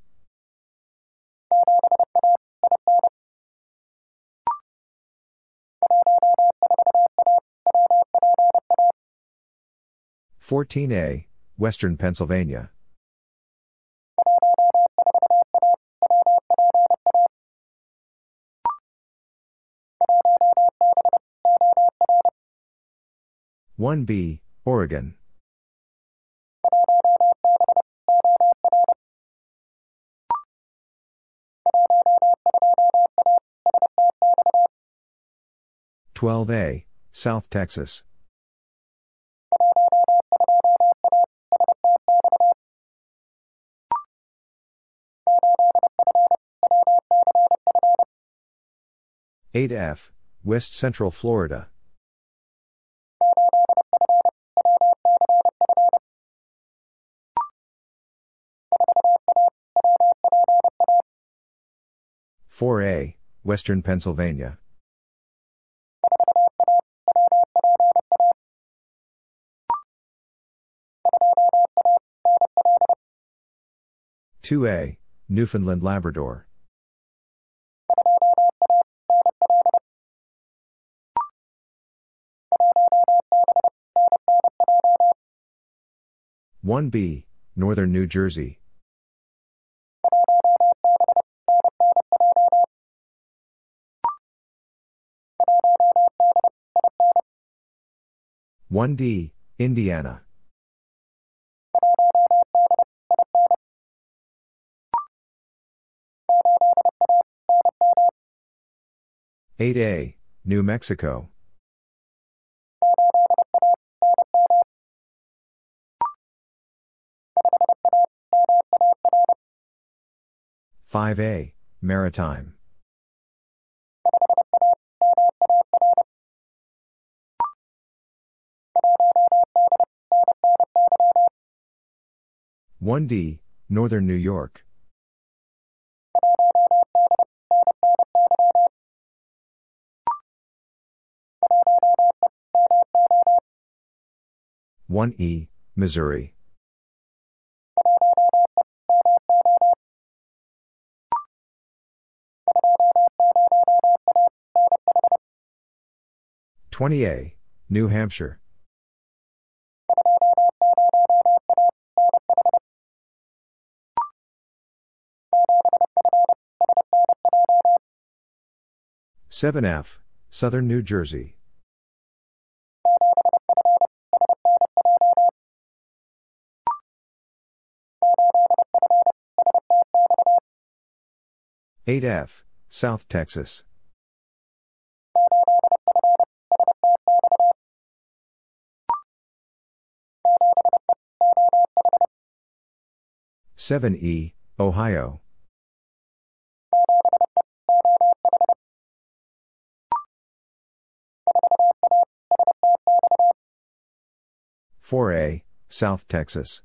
Fourteen A, Western Pennsylvania. 1B, Oregon. Twelve A, South Texas. Eight F, West Central Florida. 4A, Western Pennsylvania. Two A, Newfoundland Labrador. One B, Northern New Jersey. 1D, Indiana. Eight A, New Mexico. Five A, Maritime. 1D, Northern New York. One E, Missouri. Twenty A, New Hampshire. 7F, Southern New Jersey. 8F, South Texas. Seven E, Ohio. Four A, South Texas.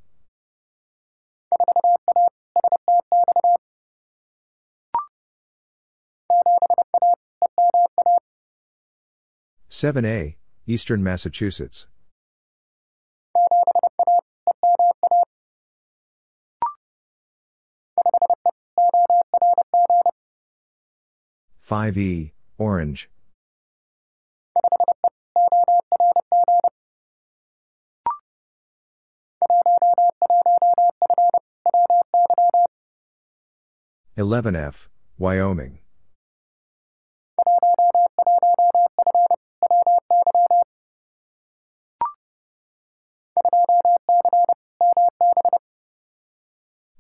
Seven A, Eastern Massachusetts. Five E, Orange. 11F, Wyoming.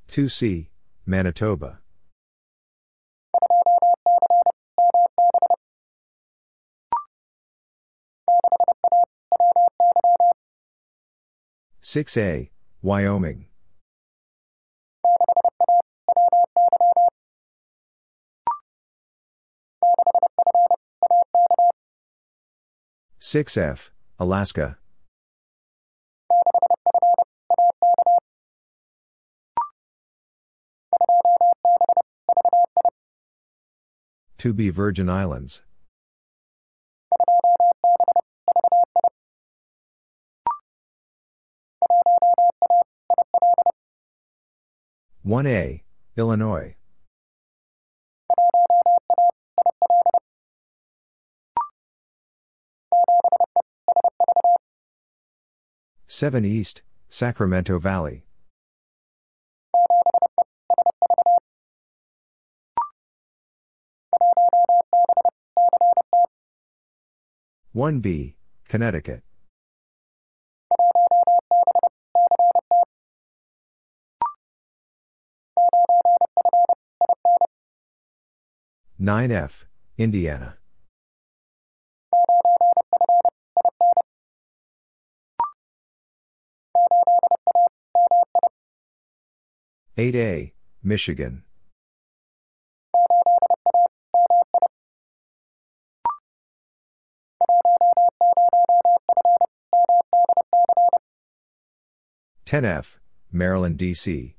Two C, Manitoba. Six A, Wyoming. 6F, Alaska. Two be Virgin Islands. One A, Illinois. 7 East, Sacramento Valley. One B, Connecticut. Nine F, Indiana. 8A, Michigan. Ten F, Maryland, D.C.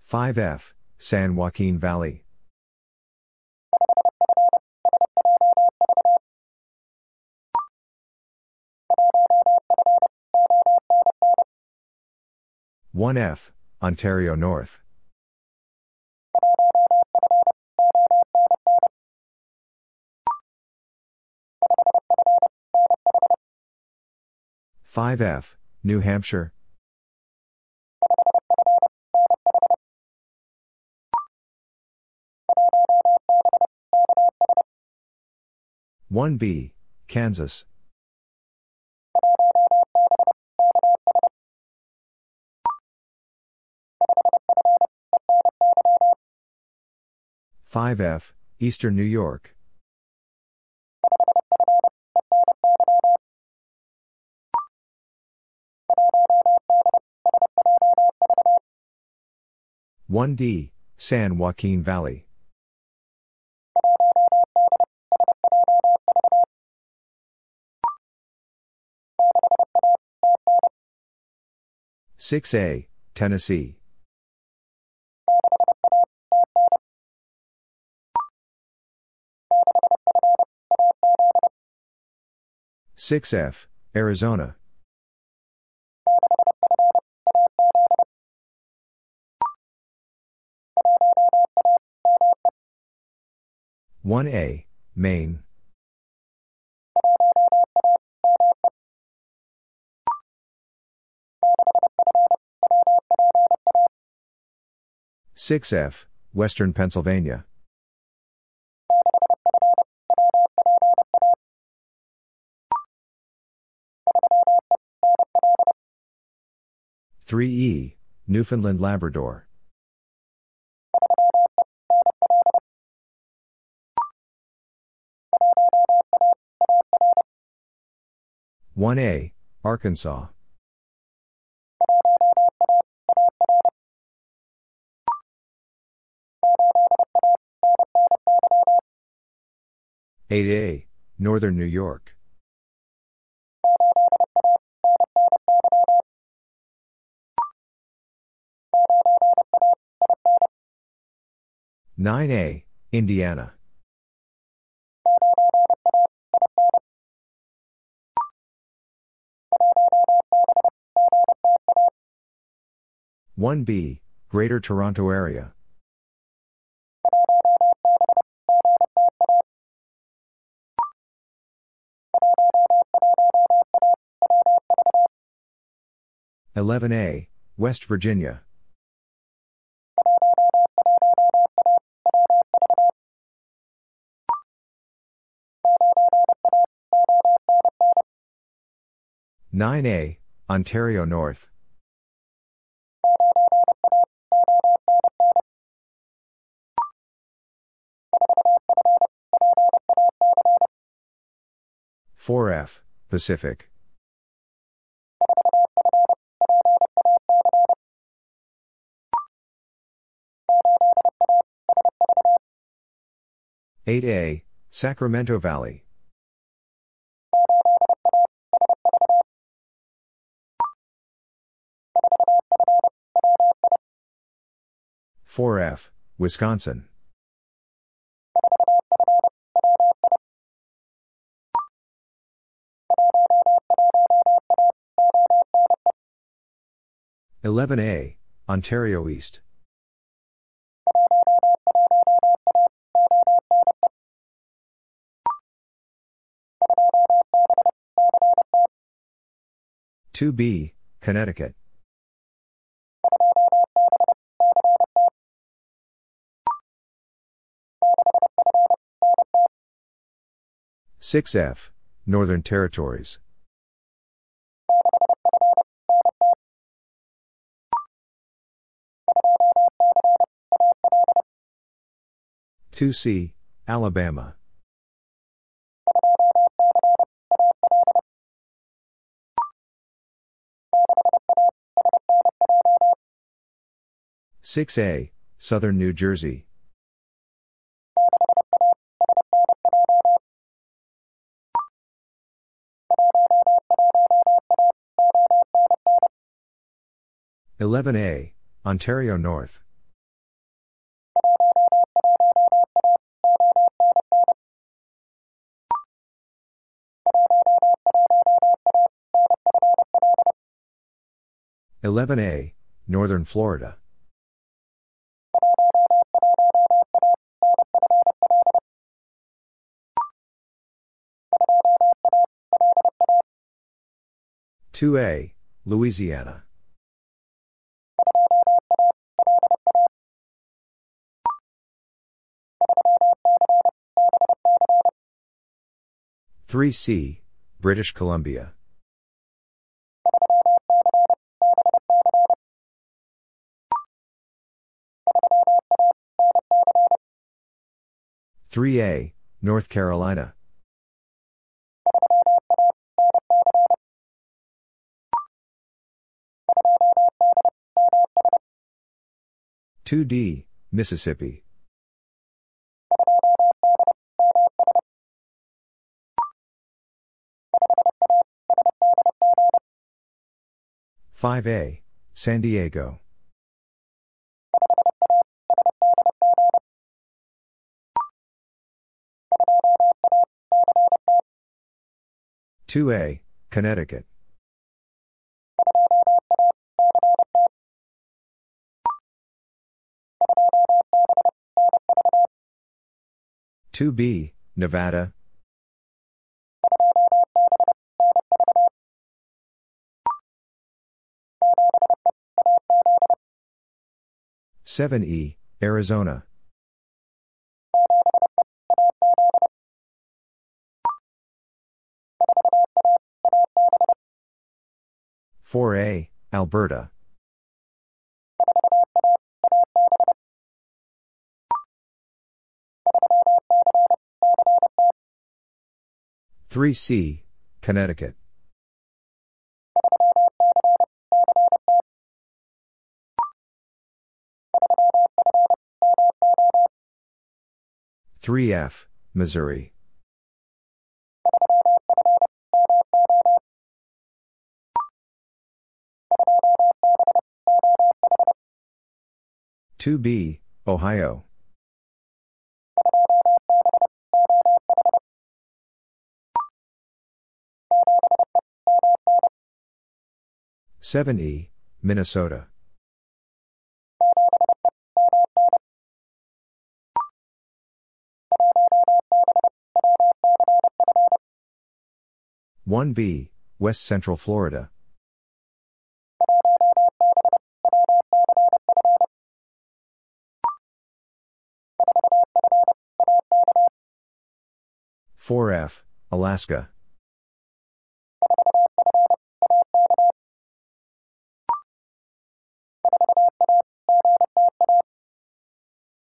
Five F, San Joaquin Valley. 1F, Ontario North. Five F, New Hampshire. One B, Kansas. 5F, Eastern New York. One D, San Joaquin Valley. Six A, Tennessee. 6F, Arizona. One A, Maine. Six F, Western Pennsylvania. 3E, Newfoundland Labrador. 1A, Arkansas. Eight A, Northern New York. Nine A, Indiana. 1B, Greater Toronto Area. Eleven A, West Virginia. Nine A, Ontario North. 4F, Pacific. Eight A, Sacramento Valley. Four F, Wisconsin. 11A, Ontario East. Two B, Connecticut. Six F, Northern Territories. 2C, Alabama. Six A, Southern New Jersey. Eleven A, Ontario North. 11A, Northern Florida. Two A, Louisiana. Three C, British Columbia. 3A, North Carolina. Two D, Mississippi. Five A, San Diego. 2A, Connecticut. Two B, Nevada. Seven E, Arizona. 4A, Alberta. Three C, Connecticut. Three F, Missouri. Two B, Ohio. Seven E, Minnesota. 1B, West Central Florida. Four F, Alaska.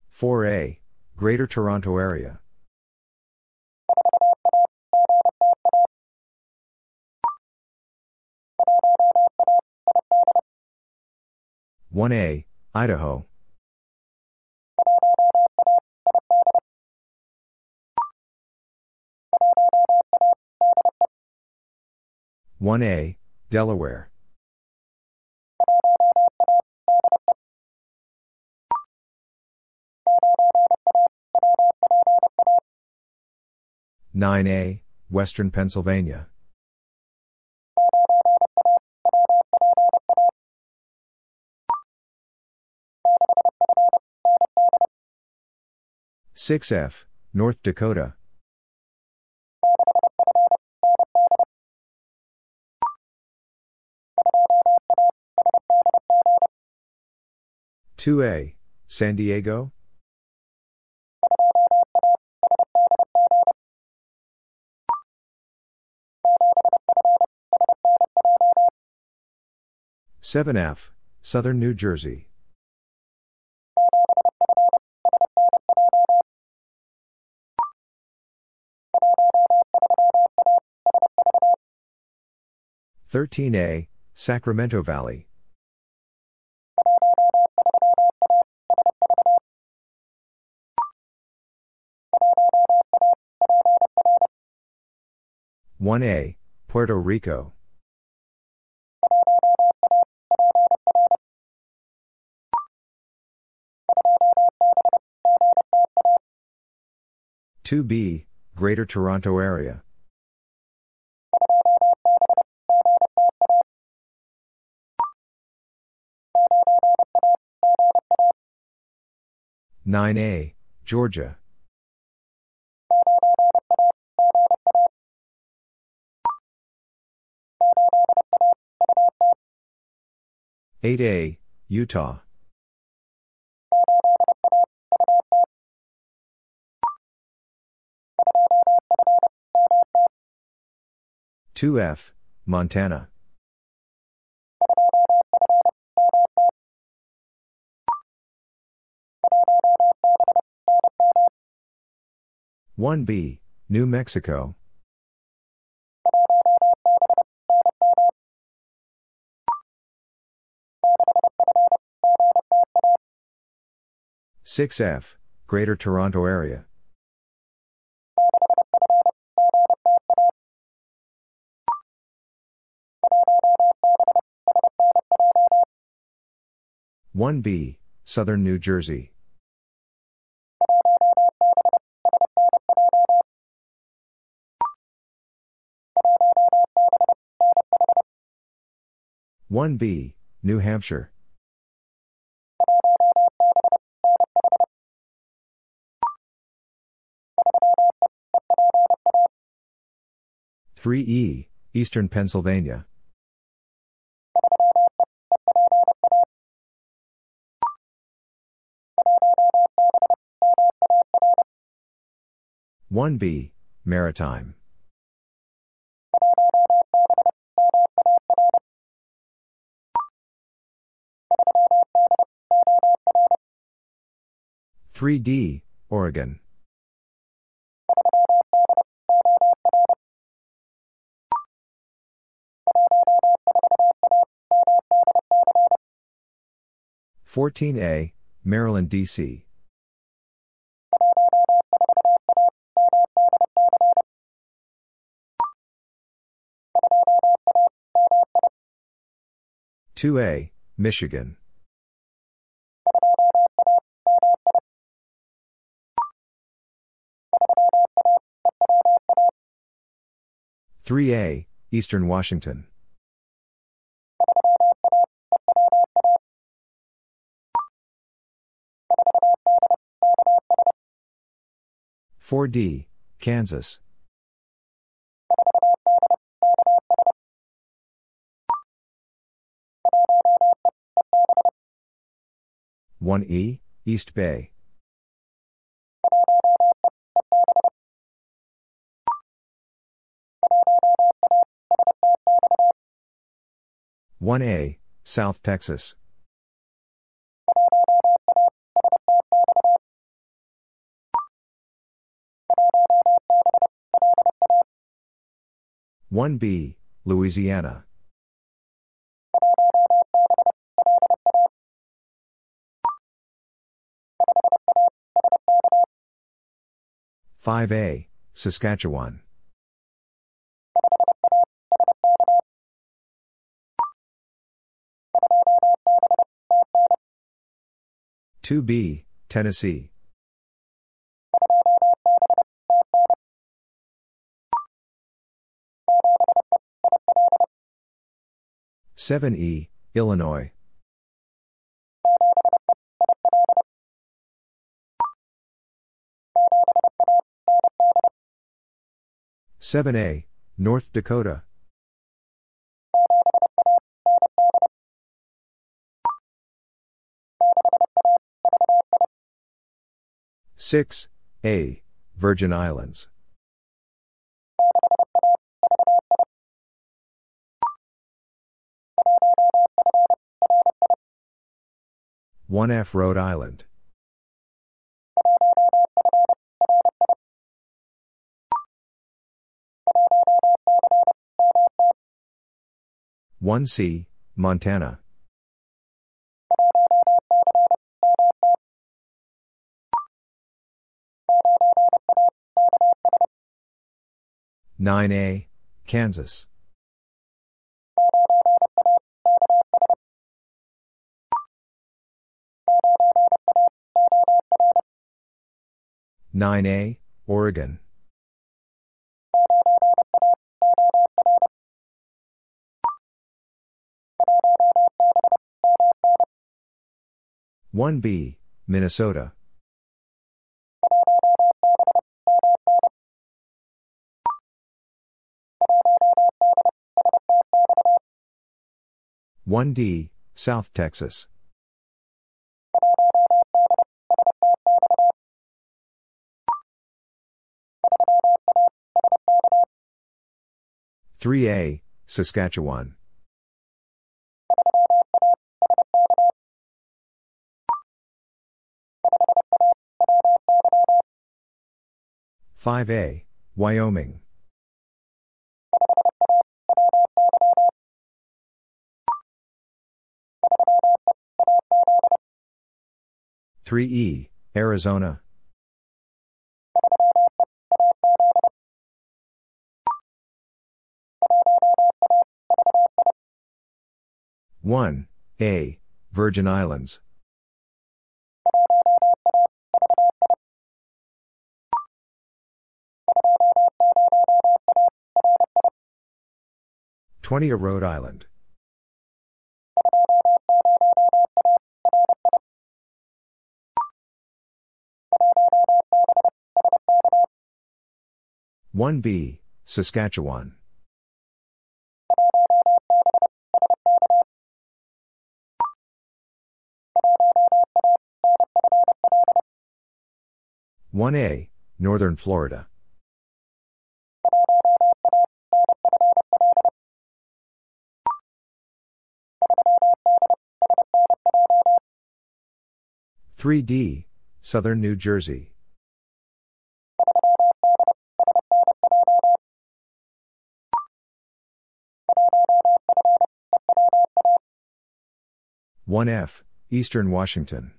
Four A, Greater Toronto Area. 1A, Idaho. One A, Delaware. Nine A, Western Pennsylvania. 6F, North Dakota. Two A, San Diego? Seven F, Southern New Jersey. 13A, Sacramento Valley. One A, Puerto Rico. Two B, Greater Toronto Area. 9A, Georgia. Eight A, Utah. Two F, Montana. 1B, New Mexico. Six F, Greater Toronto Area. One B, Southern New Jersey. 1B, New Hampshire. Three E, Eastern Pennsylvania. One B, Maritime. 3D, Oregon. 14A, Maryland, D.C. Two A, Michigan. Three A, Eastern Washington. Four D, Kansas. One E, East Bay. 1A, South Texas. One B, Louisiana. Five A, Saskatchewan. 2B, Tennessee. Seven E, Illinois. Seven A, North Dakota. 6. A. Virgin Islands. One F Rhode Island. One C, Montana. 9A, Kansas. Nine A, Oregon. One B, Minnesota. 1D, South Texas. Three A, Saskatchewan. Five A, Wyoming. 3E, Arizona. One A, Virgin Islands. Twenty a Rhode Island. 1B, Saskatchewan. One A, Northern Florida. Three D, Southern New Jersey. 1F, Eastern Washington.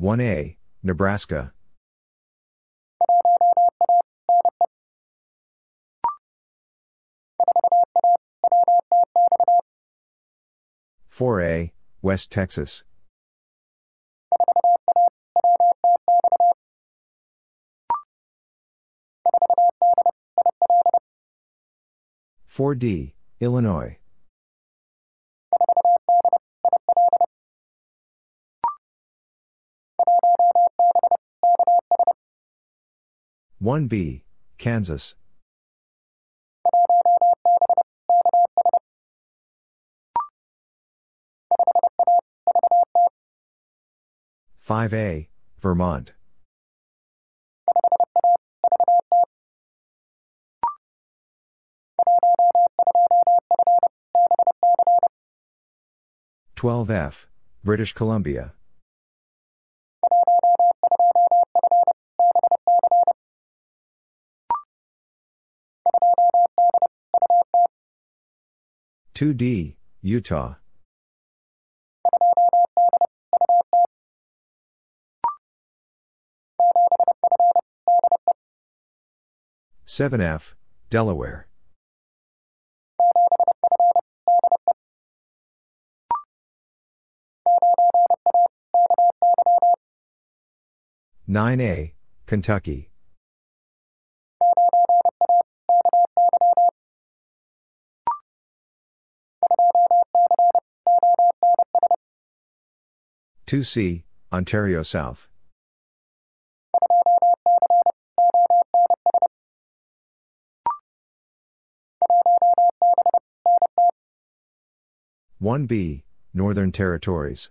1A, Nebraska. Four A, West Texas. Four D, Illinois. One B, Kansas. 5A, Vermont. Twelve F, British Columbia. Two D, Utah. 7F, Delaware. Nine A, Kentucky. Two C, Ontario South. 1B, Northern Territories.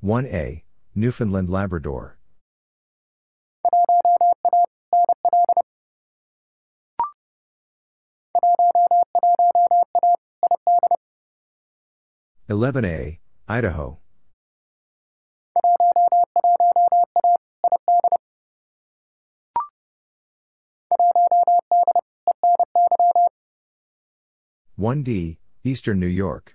One A, Newfoundland Labrador. Eleven A, Idaho. 1D, Eastern New York.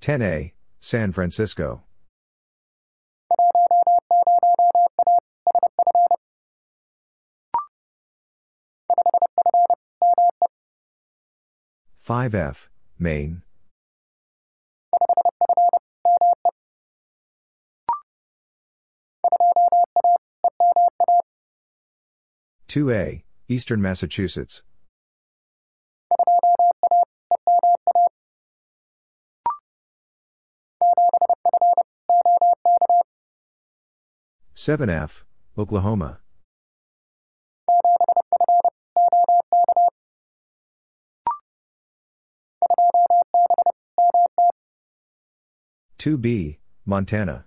Ten A, San Francisco. Five F, Maine. 2A, Eastern Massachusetts. Seven F, Oklahoma. Two B, Montana.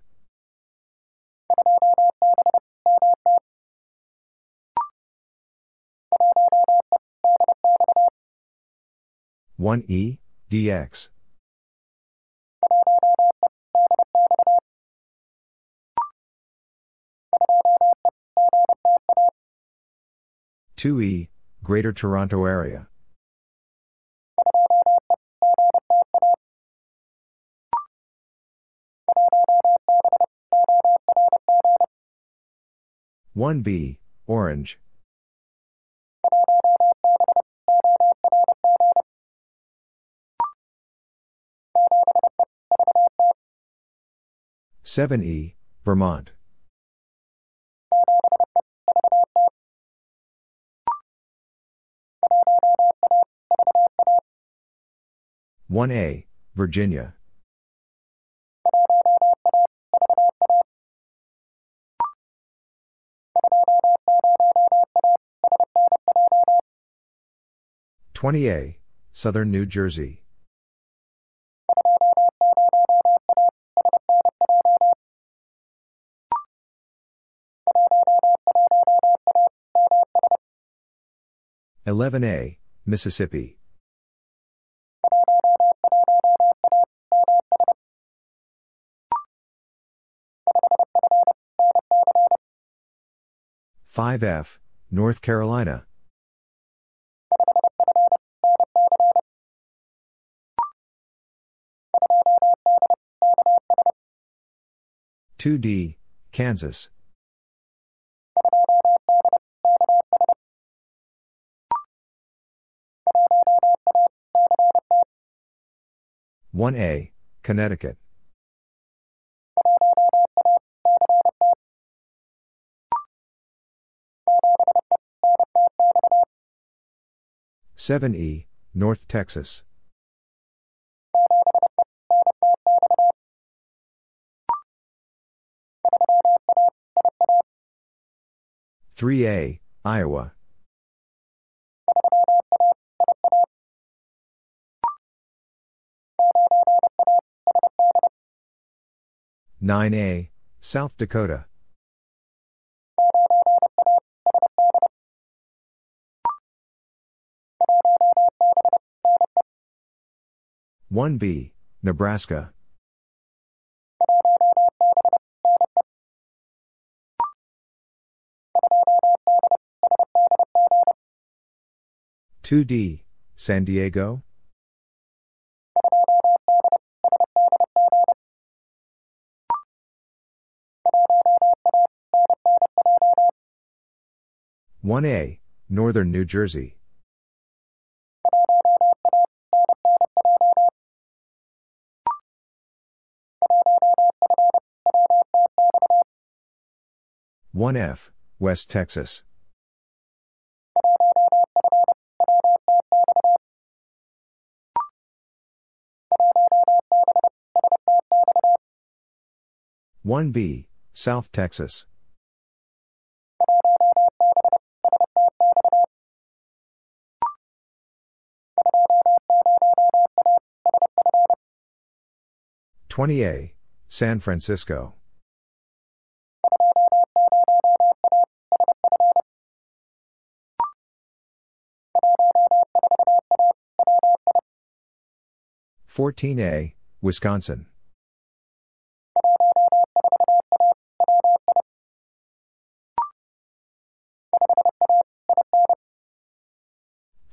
1E, dx. Two E, Greater Toronto Area. One B, Orange. 7E, Vermont. One A, Virginia. Twenty A, Southern New Jersey. 11A, Mississippi. 5F, North Carolina. Two D, Kansas. One A, Connecticut. Seven E, North Texas. 3A, Iowa. Nine A, South Dakota. One B, Nebraska. 2D, San Diego? One A, Northern New Jersey. One F, West Texas. 1B, South Texas. Twenty A, San Francisco. Fourteen A, Wisconsin.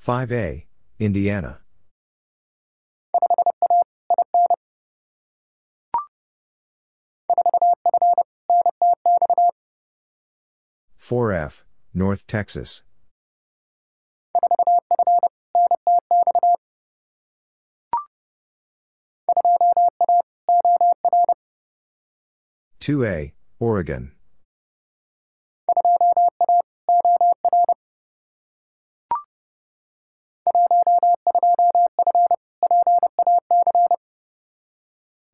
5A, Indiana. Four F, North Texas. Two A, Oregon.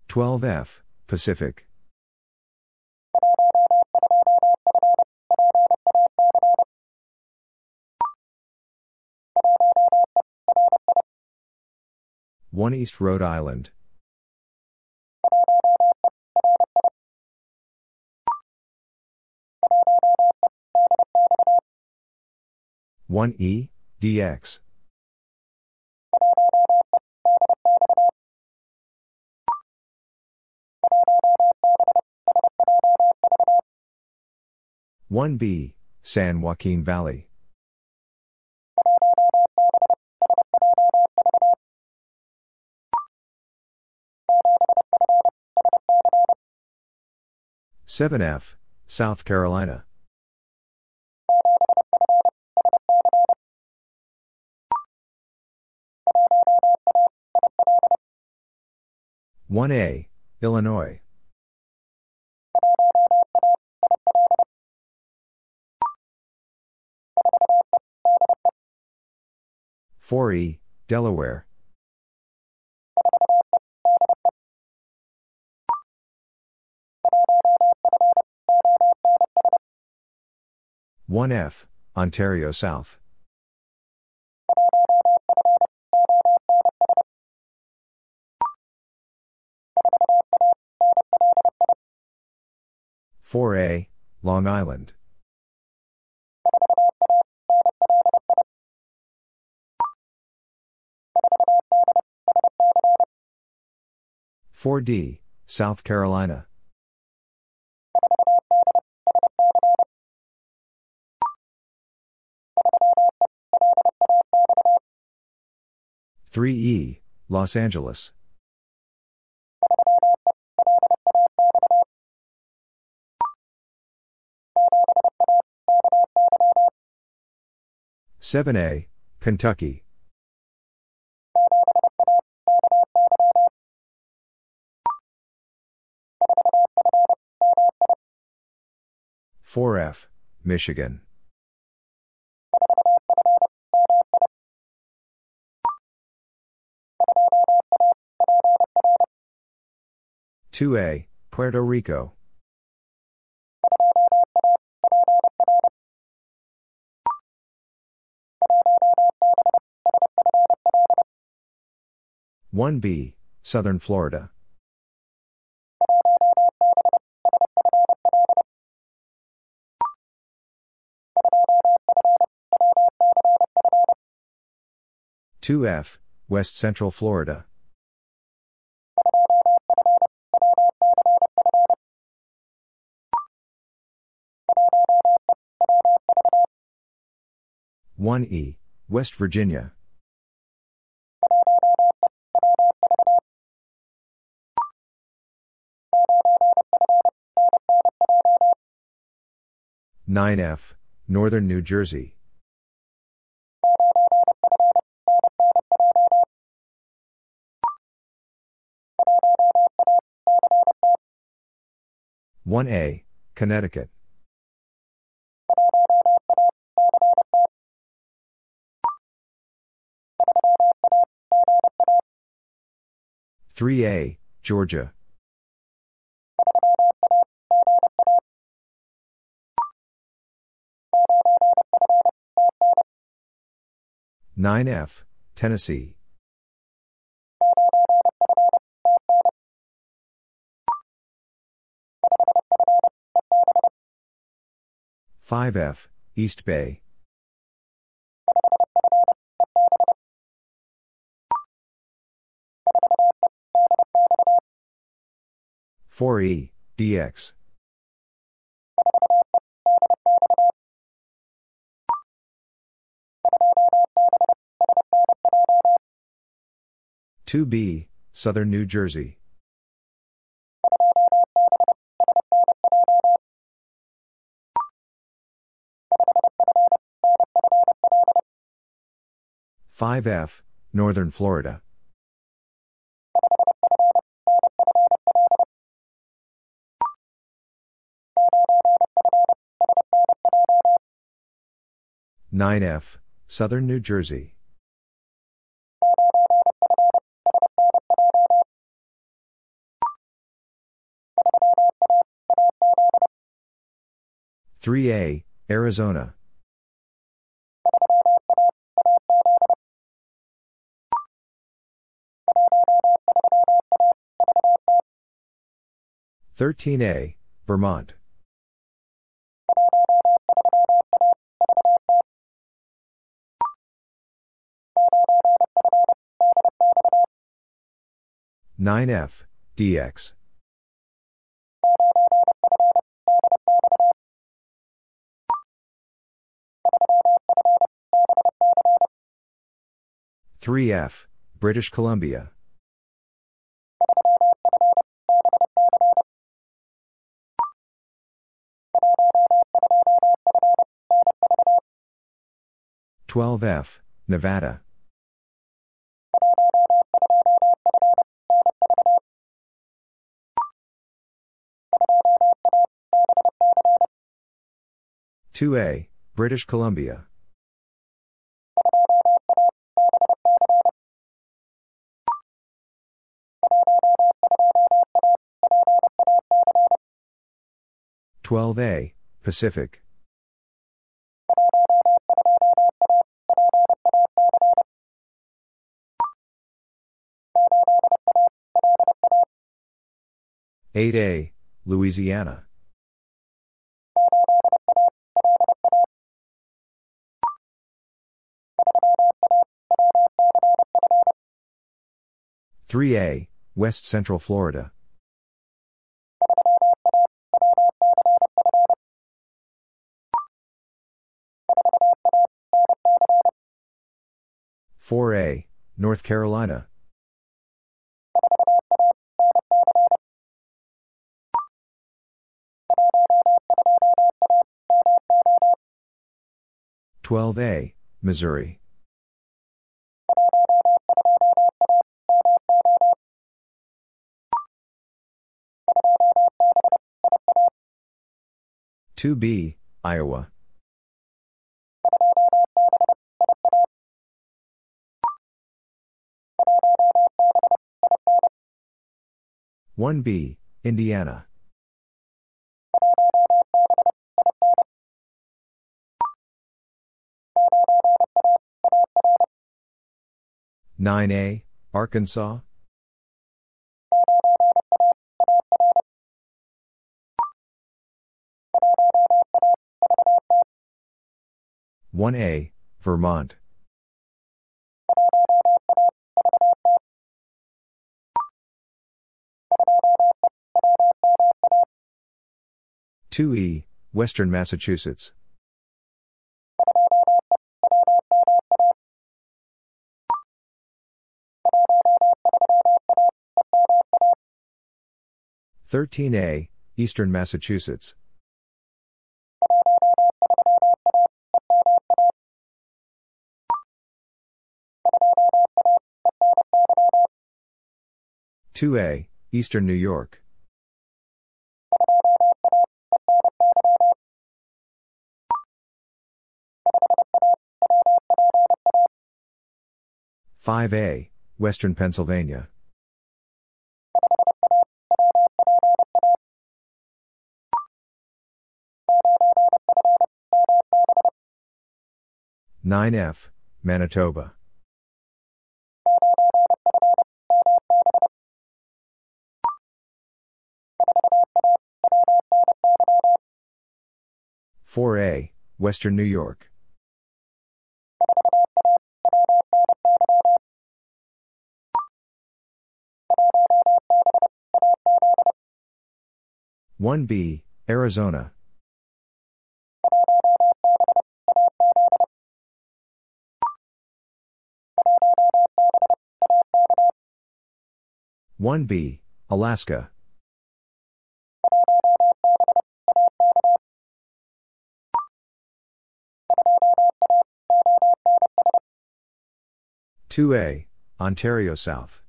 12F, Pacific. One East Rhode Island. One E, DX. 1B, San Joaquin Valley. Seven F, South Carolina. One A, Illinois. 4E, Delaware. One F, Ontario South. Four A, Long Island. 4D, South Carolina. Three E, Los Angeles. 7A, Kentucky. Four F, Michigan. Two A, Puerto Rico. One B, Southern Florida. Two F, West Central Florida. One E, West Virginia. Nine F, Northern New Jersey. One A, Connecticut. Three A, Georgia. Nine F, Tennessee. Five F, East Bay. Four E, DX. Two B, Southern New Jersey. Five F, Northern Florida. Nine F, Southern New Jersey. Three A, Arizona. Thirteen A, Vermont. Nine F, DX. Three F, British Columbia. Twelve F, Nevada. Two A, British Columbia. Twelve A, Pacific. Eight A, Louisiana. Three A, West Central Florida. Four A, North Carolina. Twelve A, Missouri. Two B, Iowa. One B, Indiana. 9A, Arkansas. One A, Vermont. Two E, Western Massachusetts. 13A, Eastern Massachusetts. Two A, Eastern New York. Five A, Western Pennsylvania. 9F, Manitoba. Four A, Western New York. One B, Arizona. 1B, Alaska. Two A, Ontario South.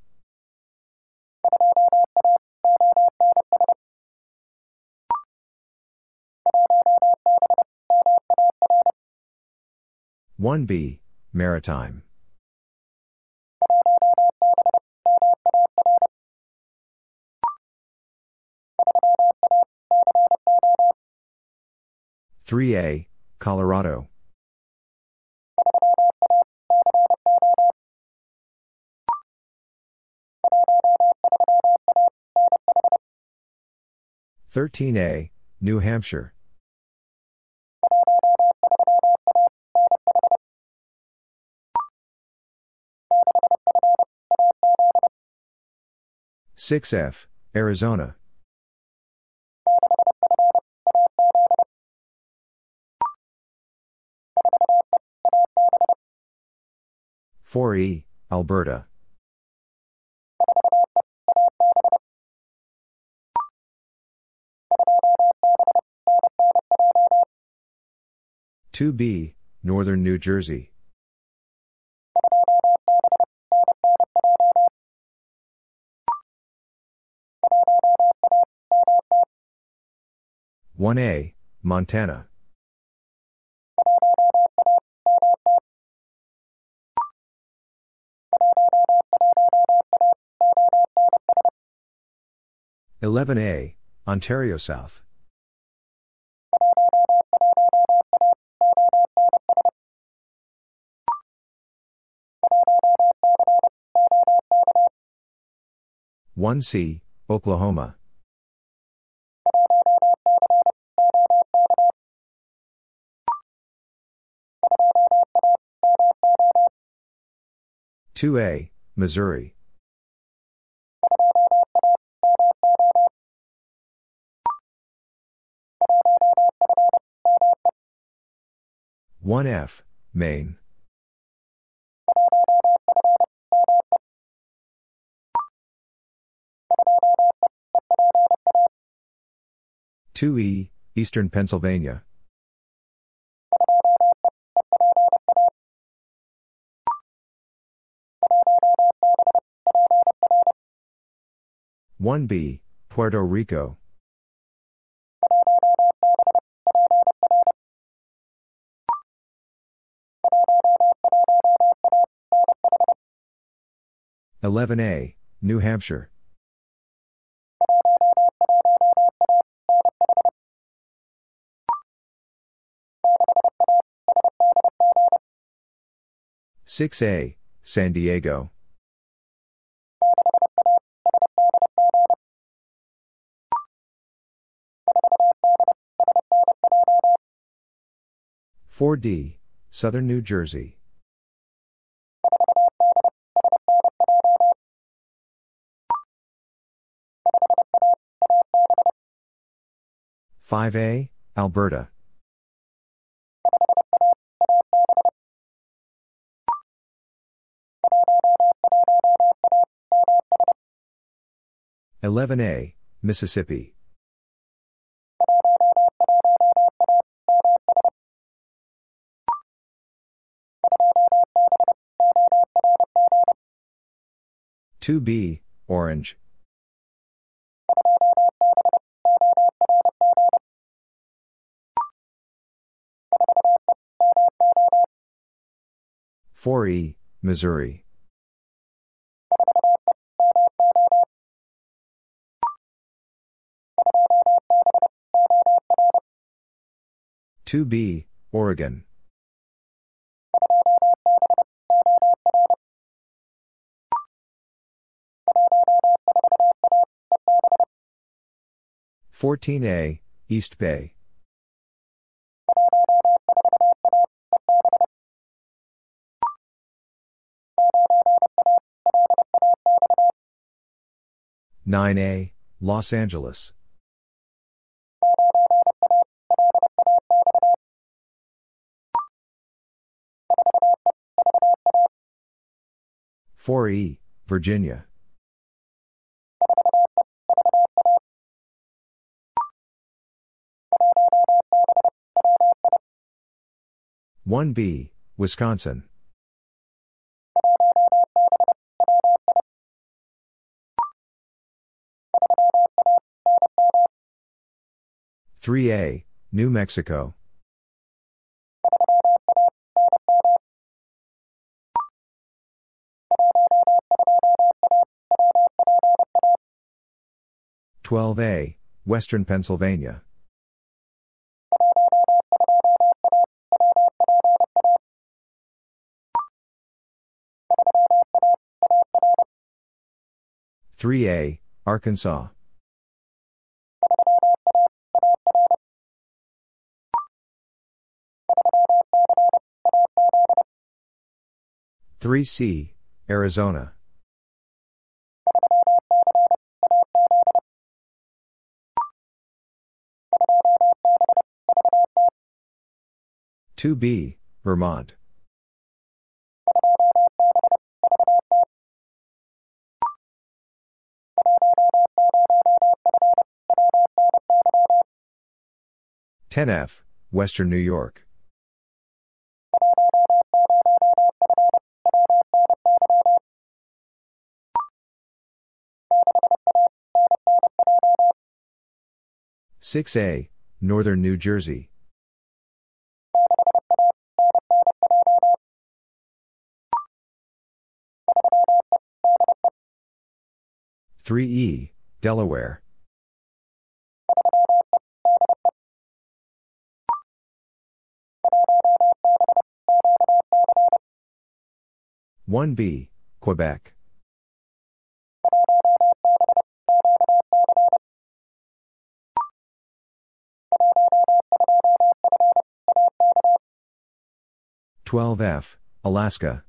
One B, Maritime. 3A, Colorado. Thirteen A, New Hampshire. Six F, Arizona. 4E, Alberta. Two B, Northern New Jersey. One A, Montana. 11A, Ontario South. One C, Oklahoma. Two A, Missouri. 1F, Maine. Two E, Eastern Pennsylvania. 1B, Puerto Rico. Eleven A, New Hampshire. Six A, San Diego. 4D, Southern New Jersey. Five A, Alberta. Eleven A, Mississippi. 2B, Orange. Four E, Missouri. Two B, Oregon. 14A, East Bay. Nine A, Los Angeles. Four E, Virginia. 1B, Wisconsin. Three A, New Mexico. Twelve A, Western Pennsylvania. 3A, Arkansas. Three C, Arizona. Two B, Vermont. 10F, Western New York. Six A, Northern New Jersey. Three E, Delaware. 1B, Quebec. Twelve F, Alaska.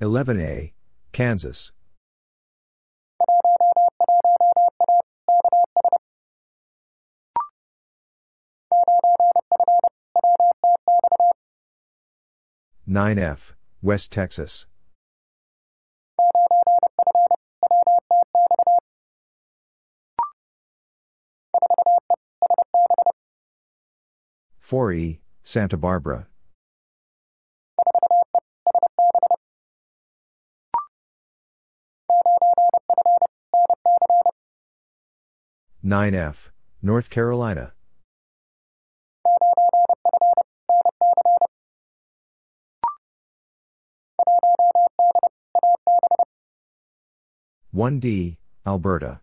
Eleven A, Kansas. 9F, West Texas. 4E, Santa Barbara. Nine F, North Carolina. One D, Alberta.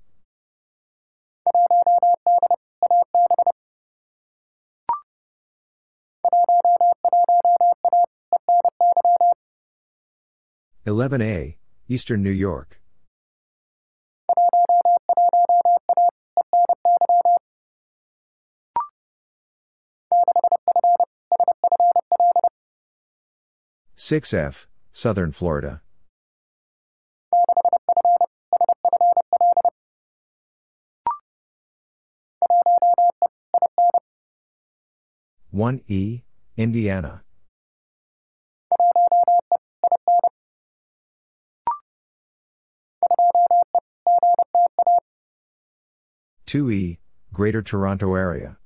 Eleven A, Eastern New York. Six F, Southern Florida. One E, Indiana. 2E, Greater Toronto Area.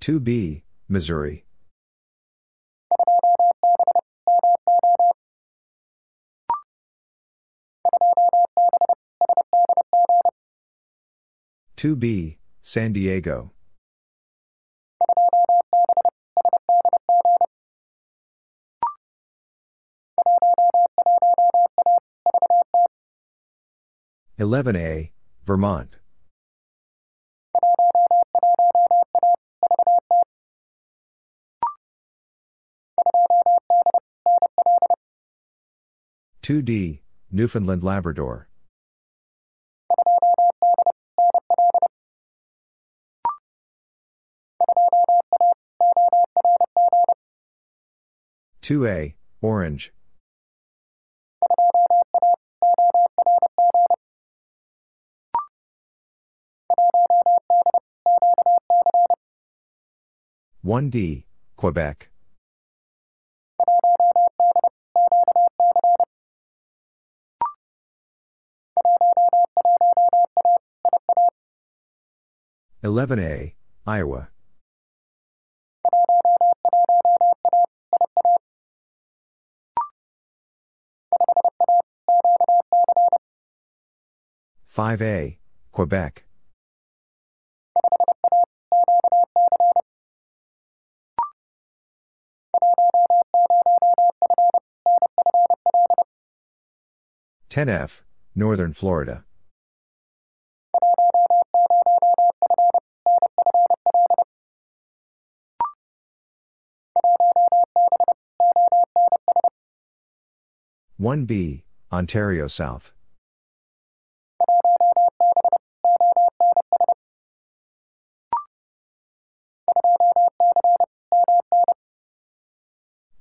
Two B, Missouri. Two B, San Diego. 11A, Vermont. Two D, Newfoundland Labrador. Two A, Orange. 1D, Quebec. Eleven A, Iowa. Five A, Quebec. 10F, Northern Florida. One B, Ontario South.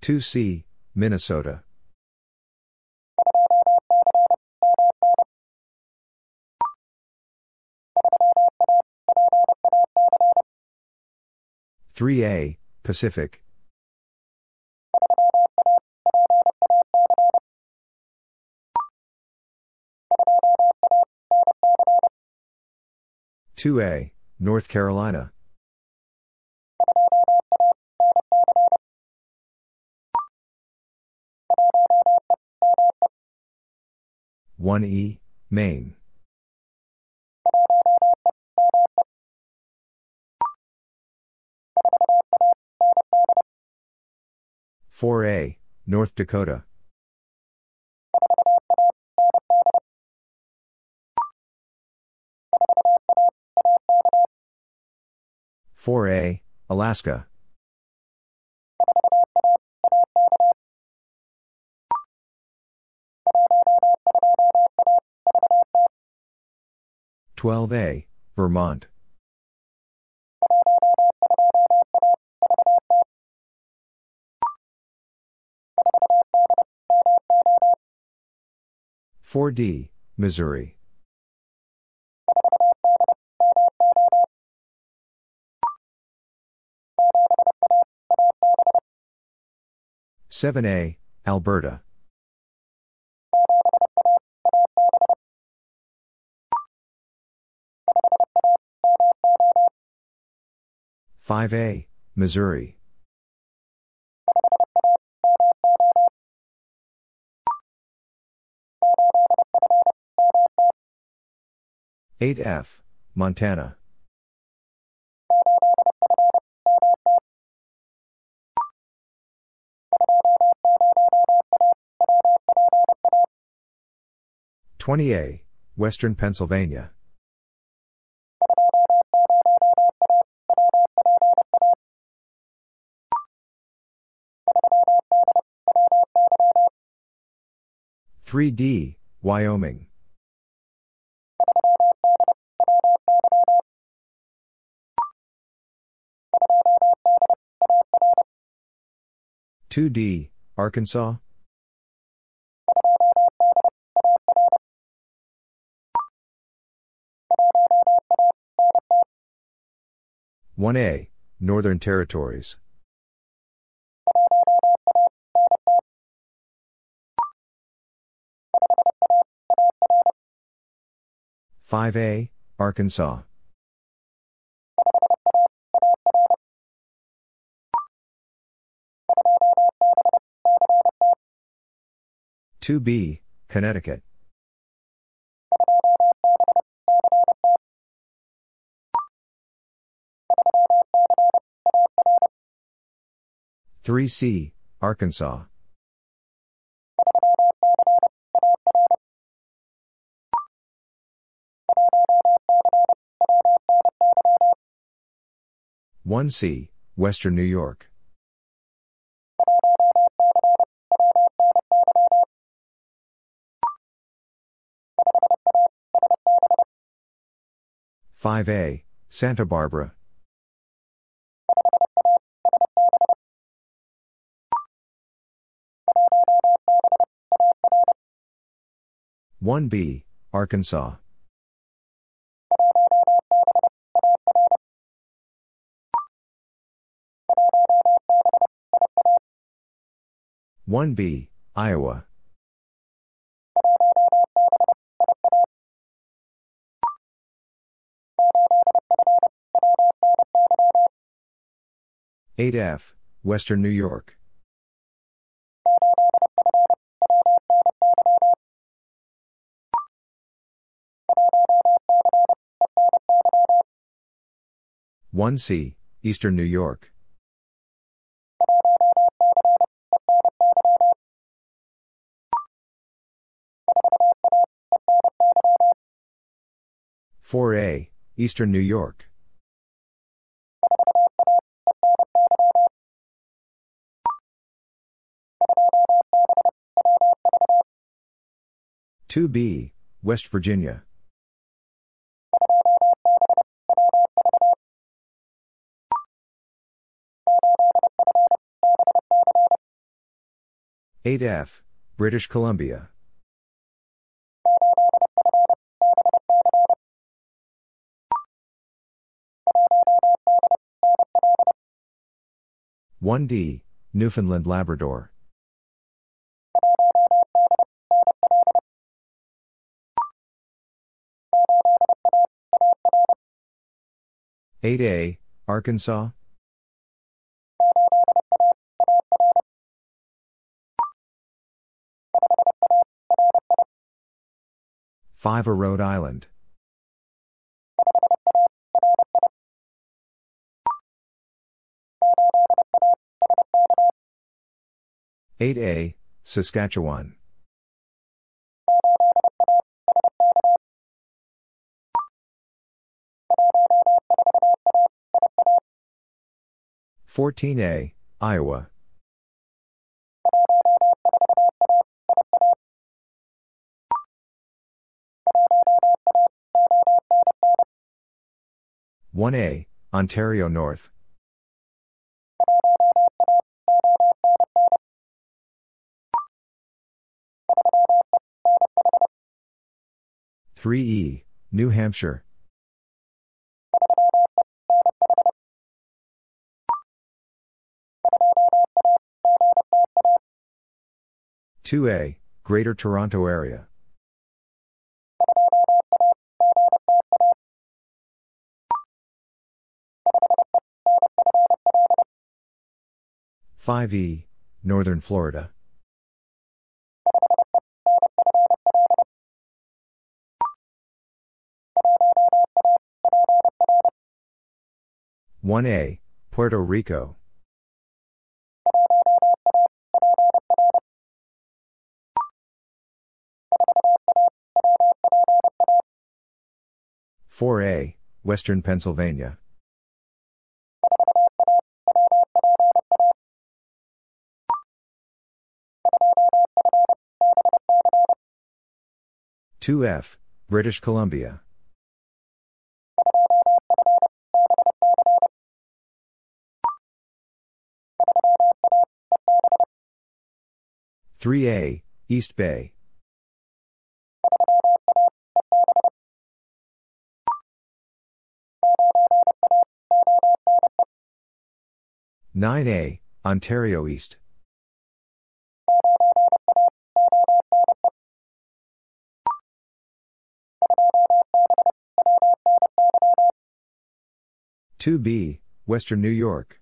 Two C, Minnesota. 3A, Pacific. Two A, North Carolina. One E, Maine. 4A, North Dakota. Four A, Alaska. Twelve A, Vermont. 4D, Missouri. Seven A, Alberta. 5A, Missouri. 8F, Montana. Twenty A, Western Pennsylvania. Three D, Wyoming. 2D, Arkansas? One A, Northern Territories. Five A, Arkansas. 2B, Connecticut. Three C, Arkansas. One C, Western New York. 5A, Santa Barbara. One B, Arkansas. One B, Iowa. 8F, Western New York. One C, Eastern New York. Four A, Eastern New York. 2B, West Virginia. Eight F, British Columbia. One D, Newfoundland Labrador. 8A, Arkansas? Five A Rhode Island. Eight A, Saskatchewan. 14A, Iowa. One A, Ontario North. Three E, New Hampshire. 2A, Greater Toronto Area. 5E, Northern Florida. One A, Puerto Rico. Four A, Western Pennsylvania. 2F, British Columbia. Three A, East Bay. Nine A, Ontario East. 2B, Western New York.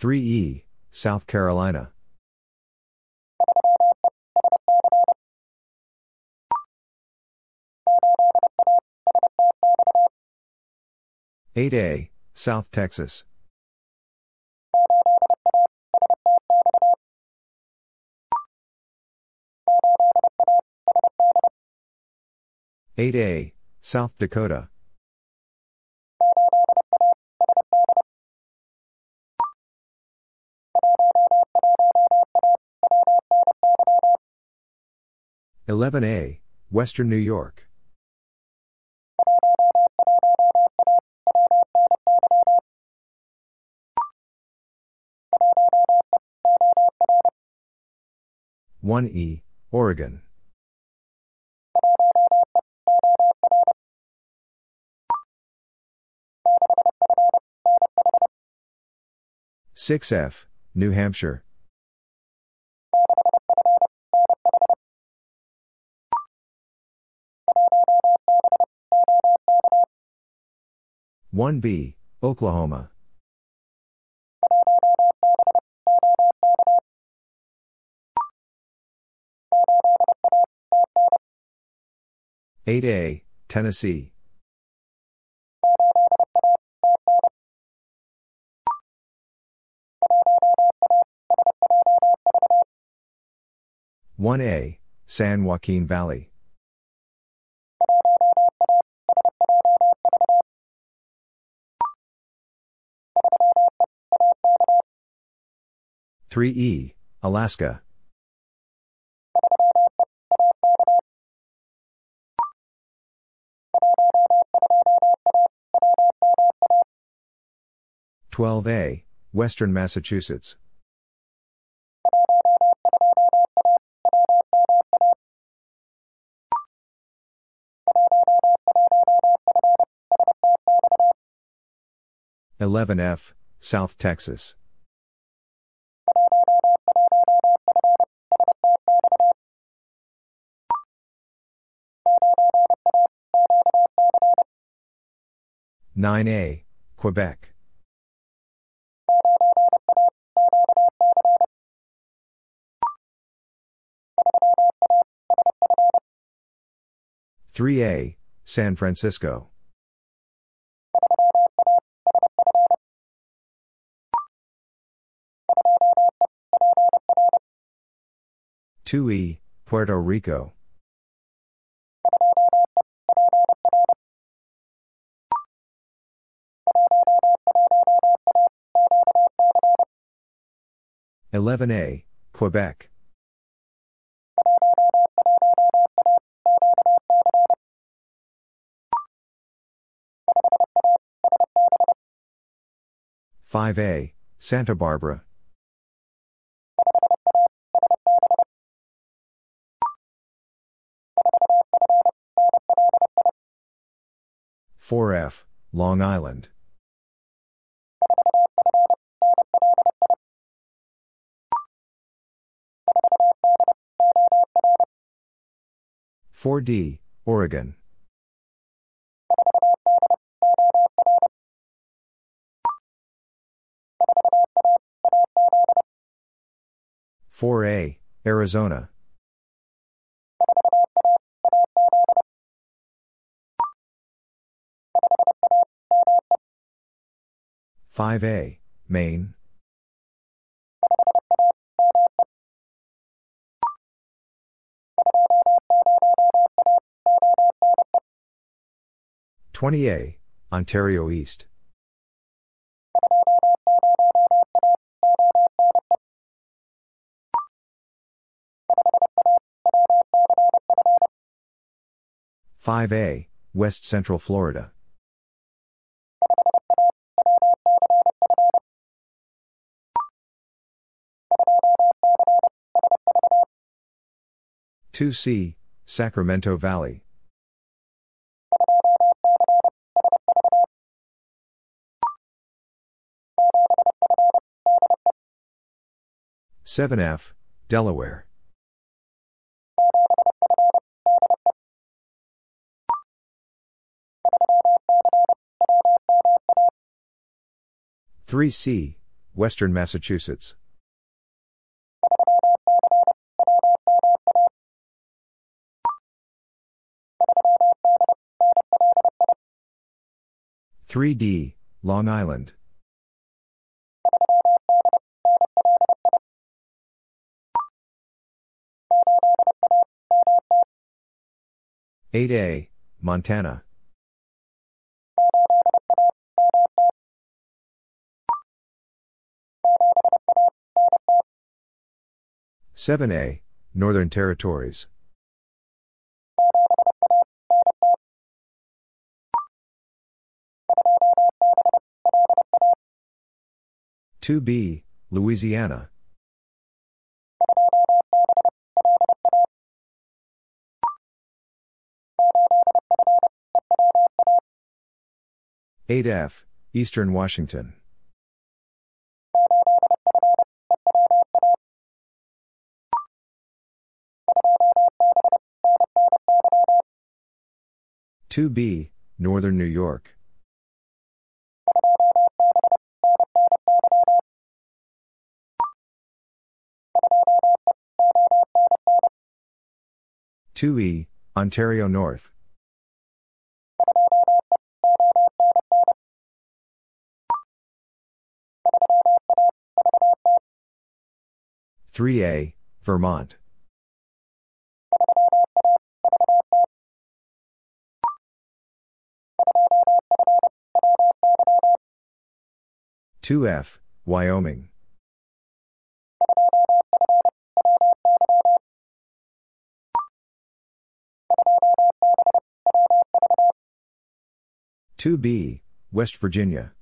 Three E, South Carolina. Eight A, South Texas. 8A, South Dakota. Eleven A, Western New York. One E, Oregon. 6F, New Hampshire. One B, Oklahoma. Eight A, Tennessee. 1A, San Joaquin Valley. Three E, Alaska. Twelve A, Western Massachusetts. 11F, South Texas. Nine A, Quebec. Three A, San Francisco. 2E, Puerto Rico. Eleven A, Quebec. Five A, Santa Barbara. 4F, Long Island. 4D, Oregon. 4A, Arizona. Five A, Maine. Twenty A, Ontario East. 5A, West Central Florida. Two C, Sacramento Valley. Seven F, Delaware. 3C, Western Massachusetts. Three D, Long Island. Eight A, Montana. 7A, Northern Territories. Two B, Louisiana. Eight F, Eastern Washington. 2B, Northern New York. Two E, Ontario North. Three A, Vermont. 2F, Wyoming. Two B, West Virginia.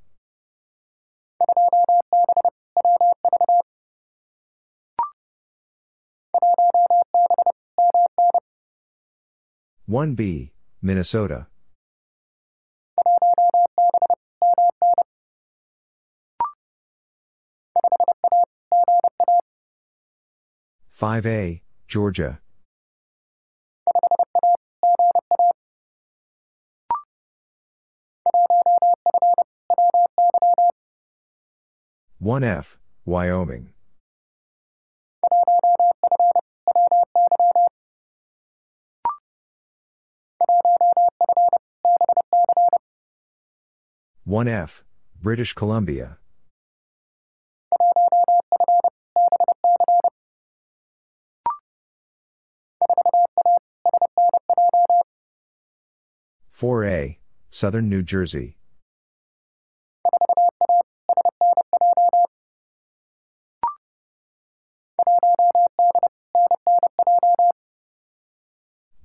One B, Minnesota. 5A, Georgia. One F, Wyoming. One F, British Columbia. 4A, Southern New Jersey.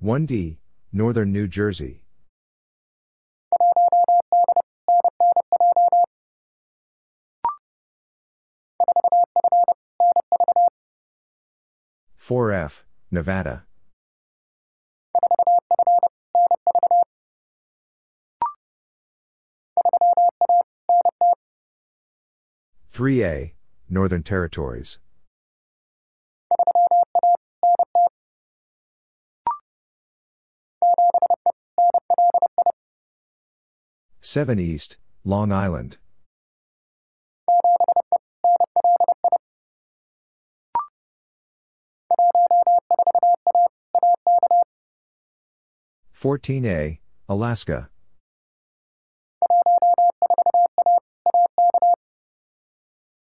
One D, Northern New Jersey. Four F, Nevada. 3A, Northern Territories. 7 East, Long Island. Fourteen A, Alaska.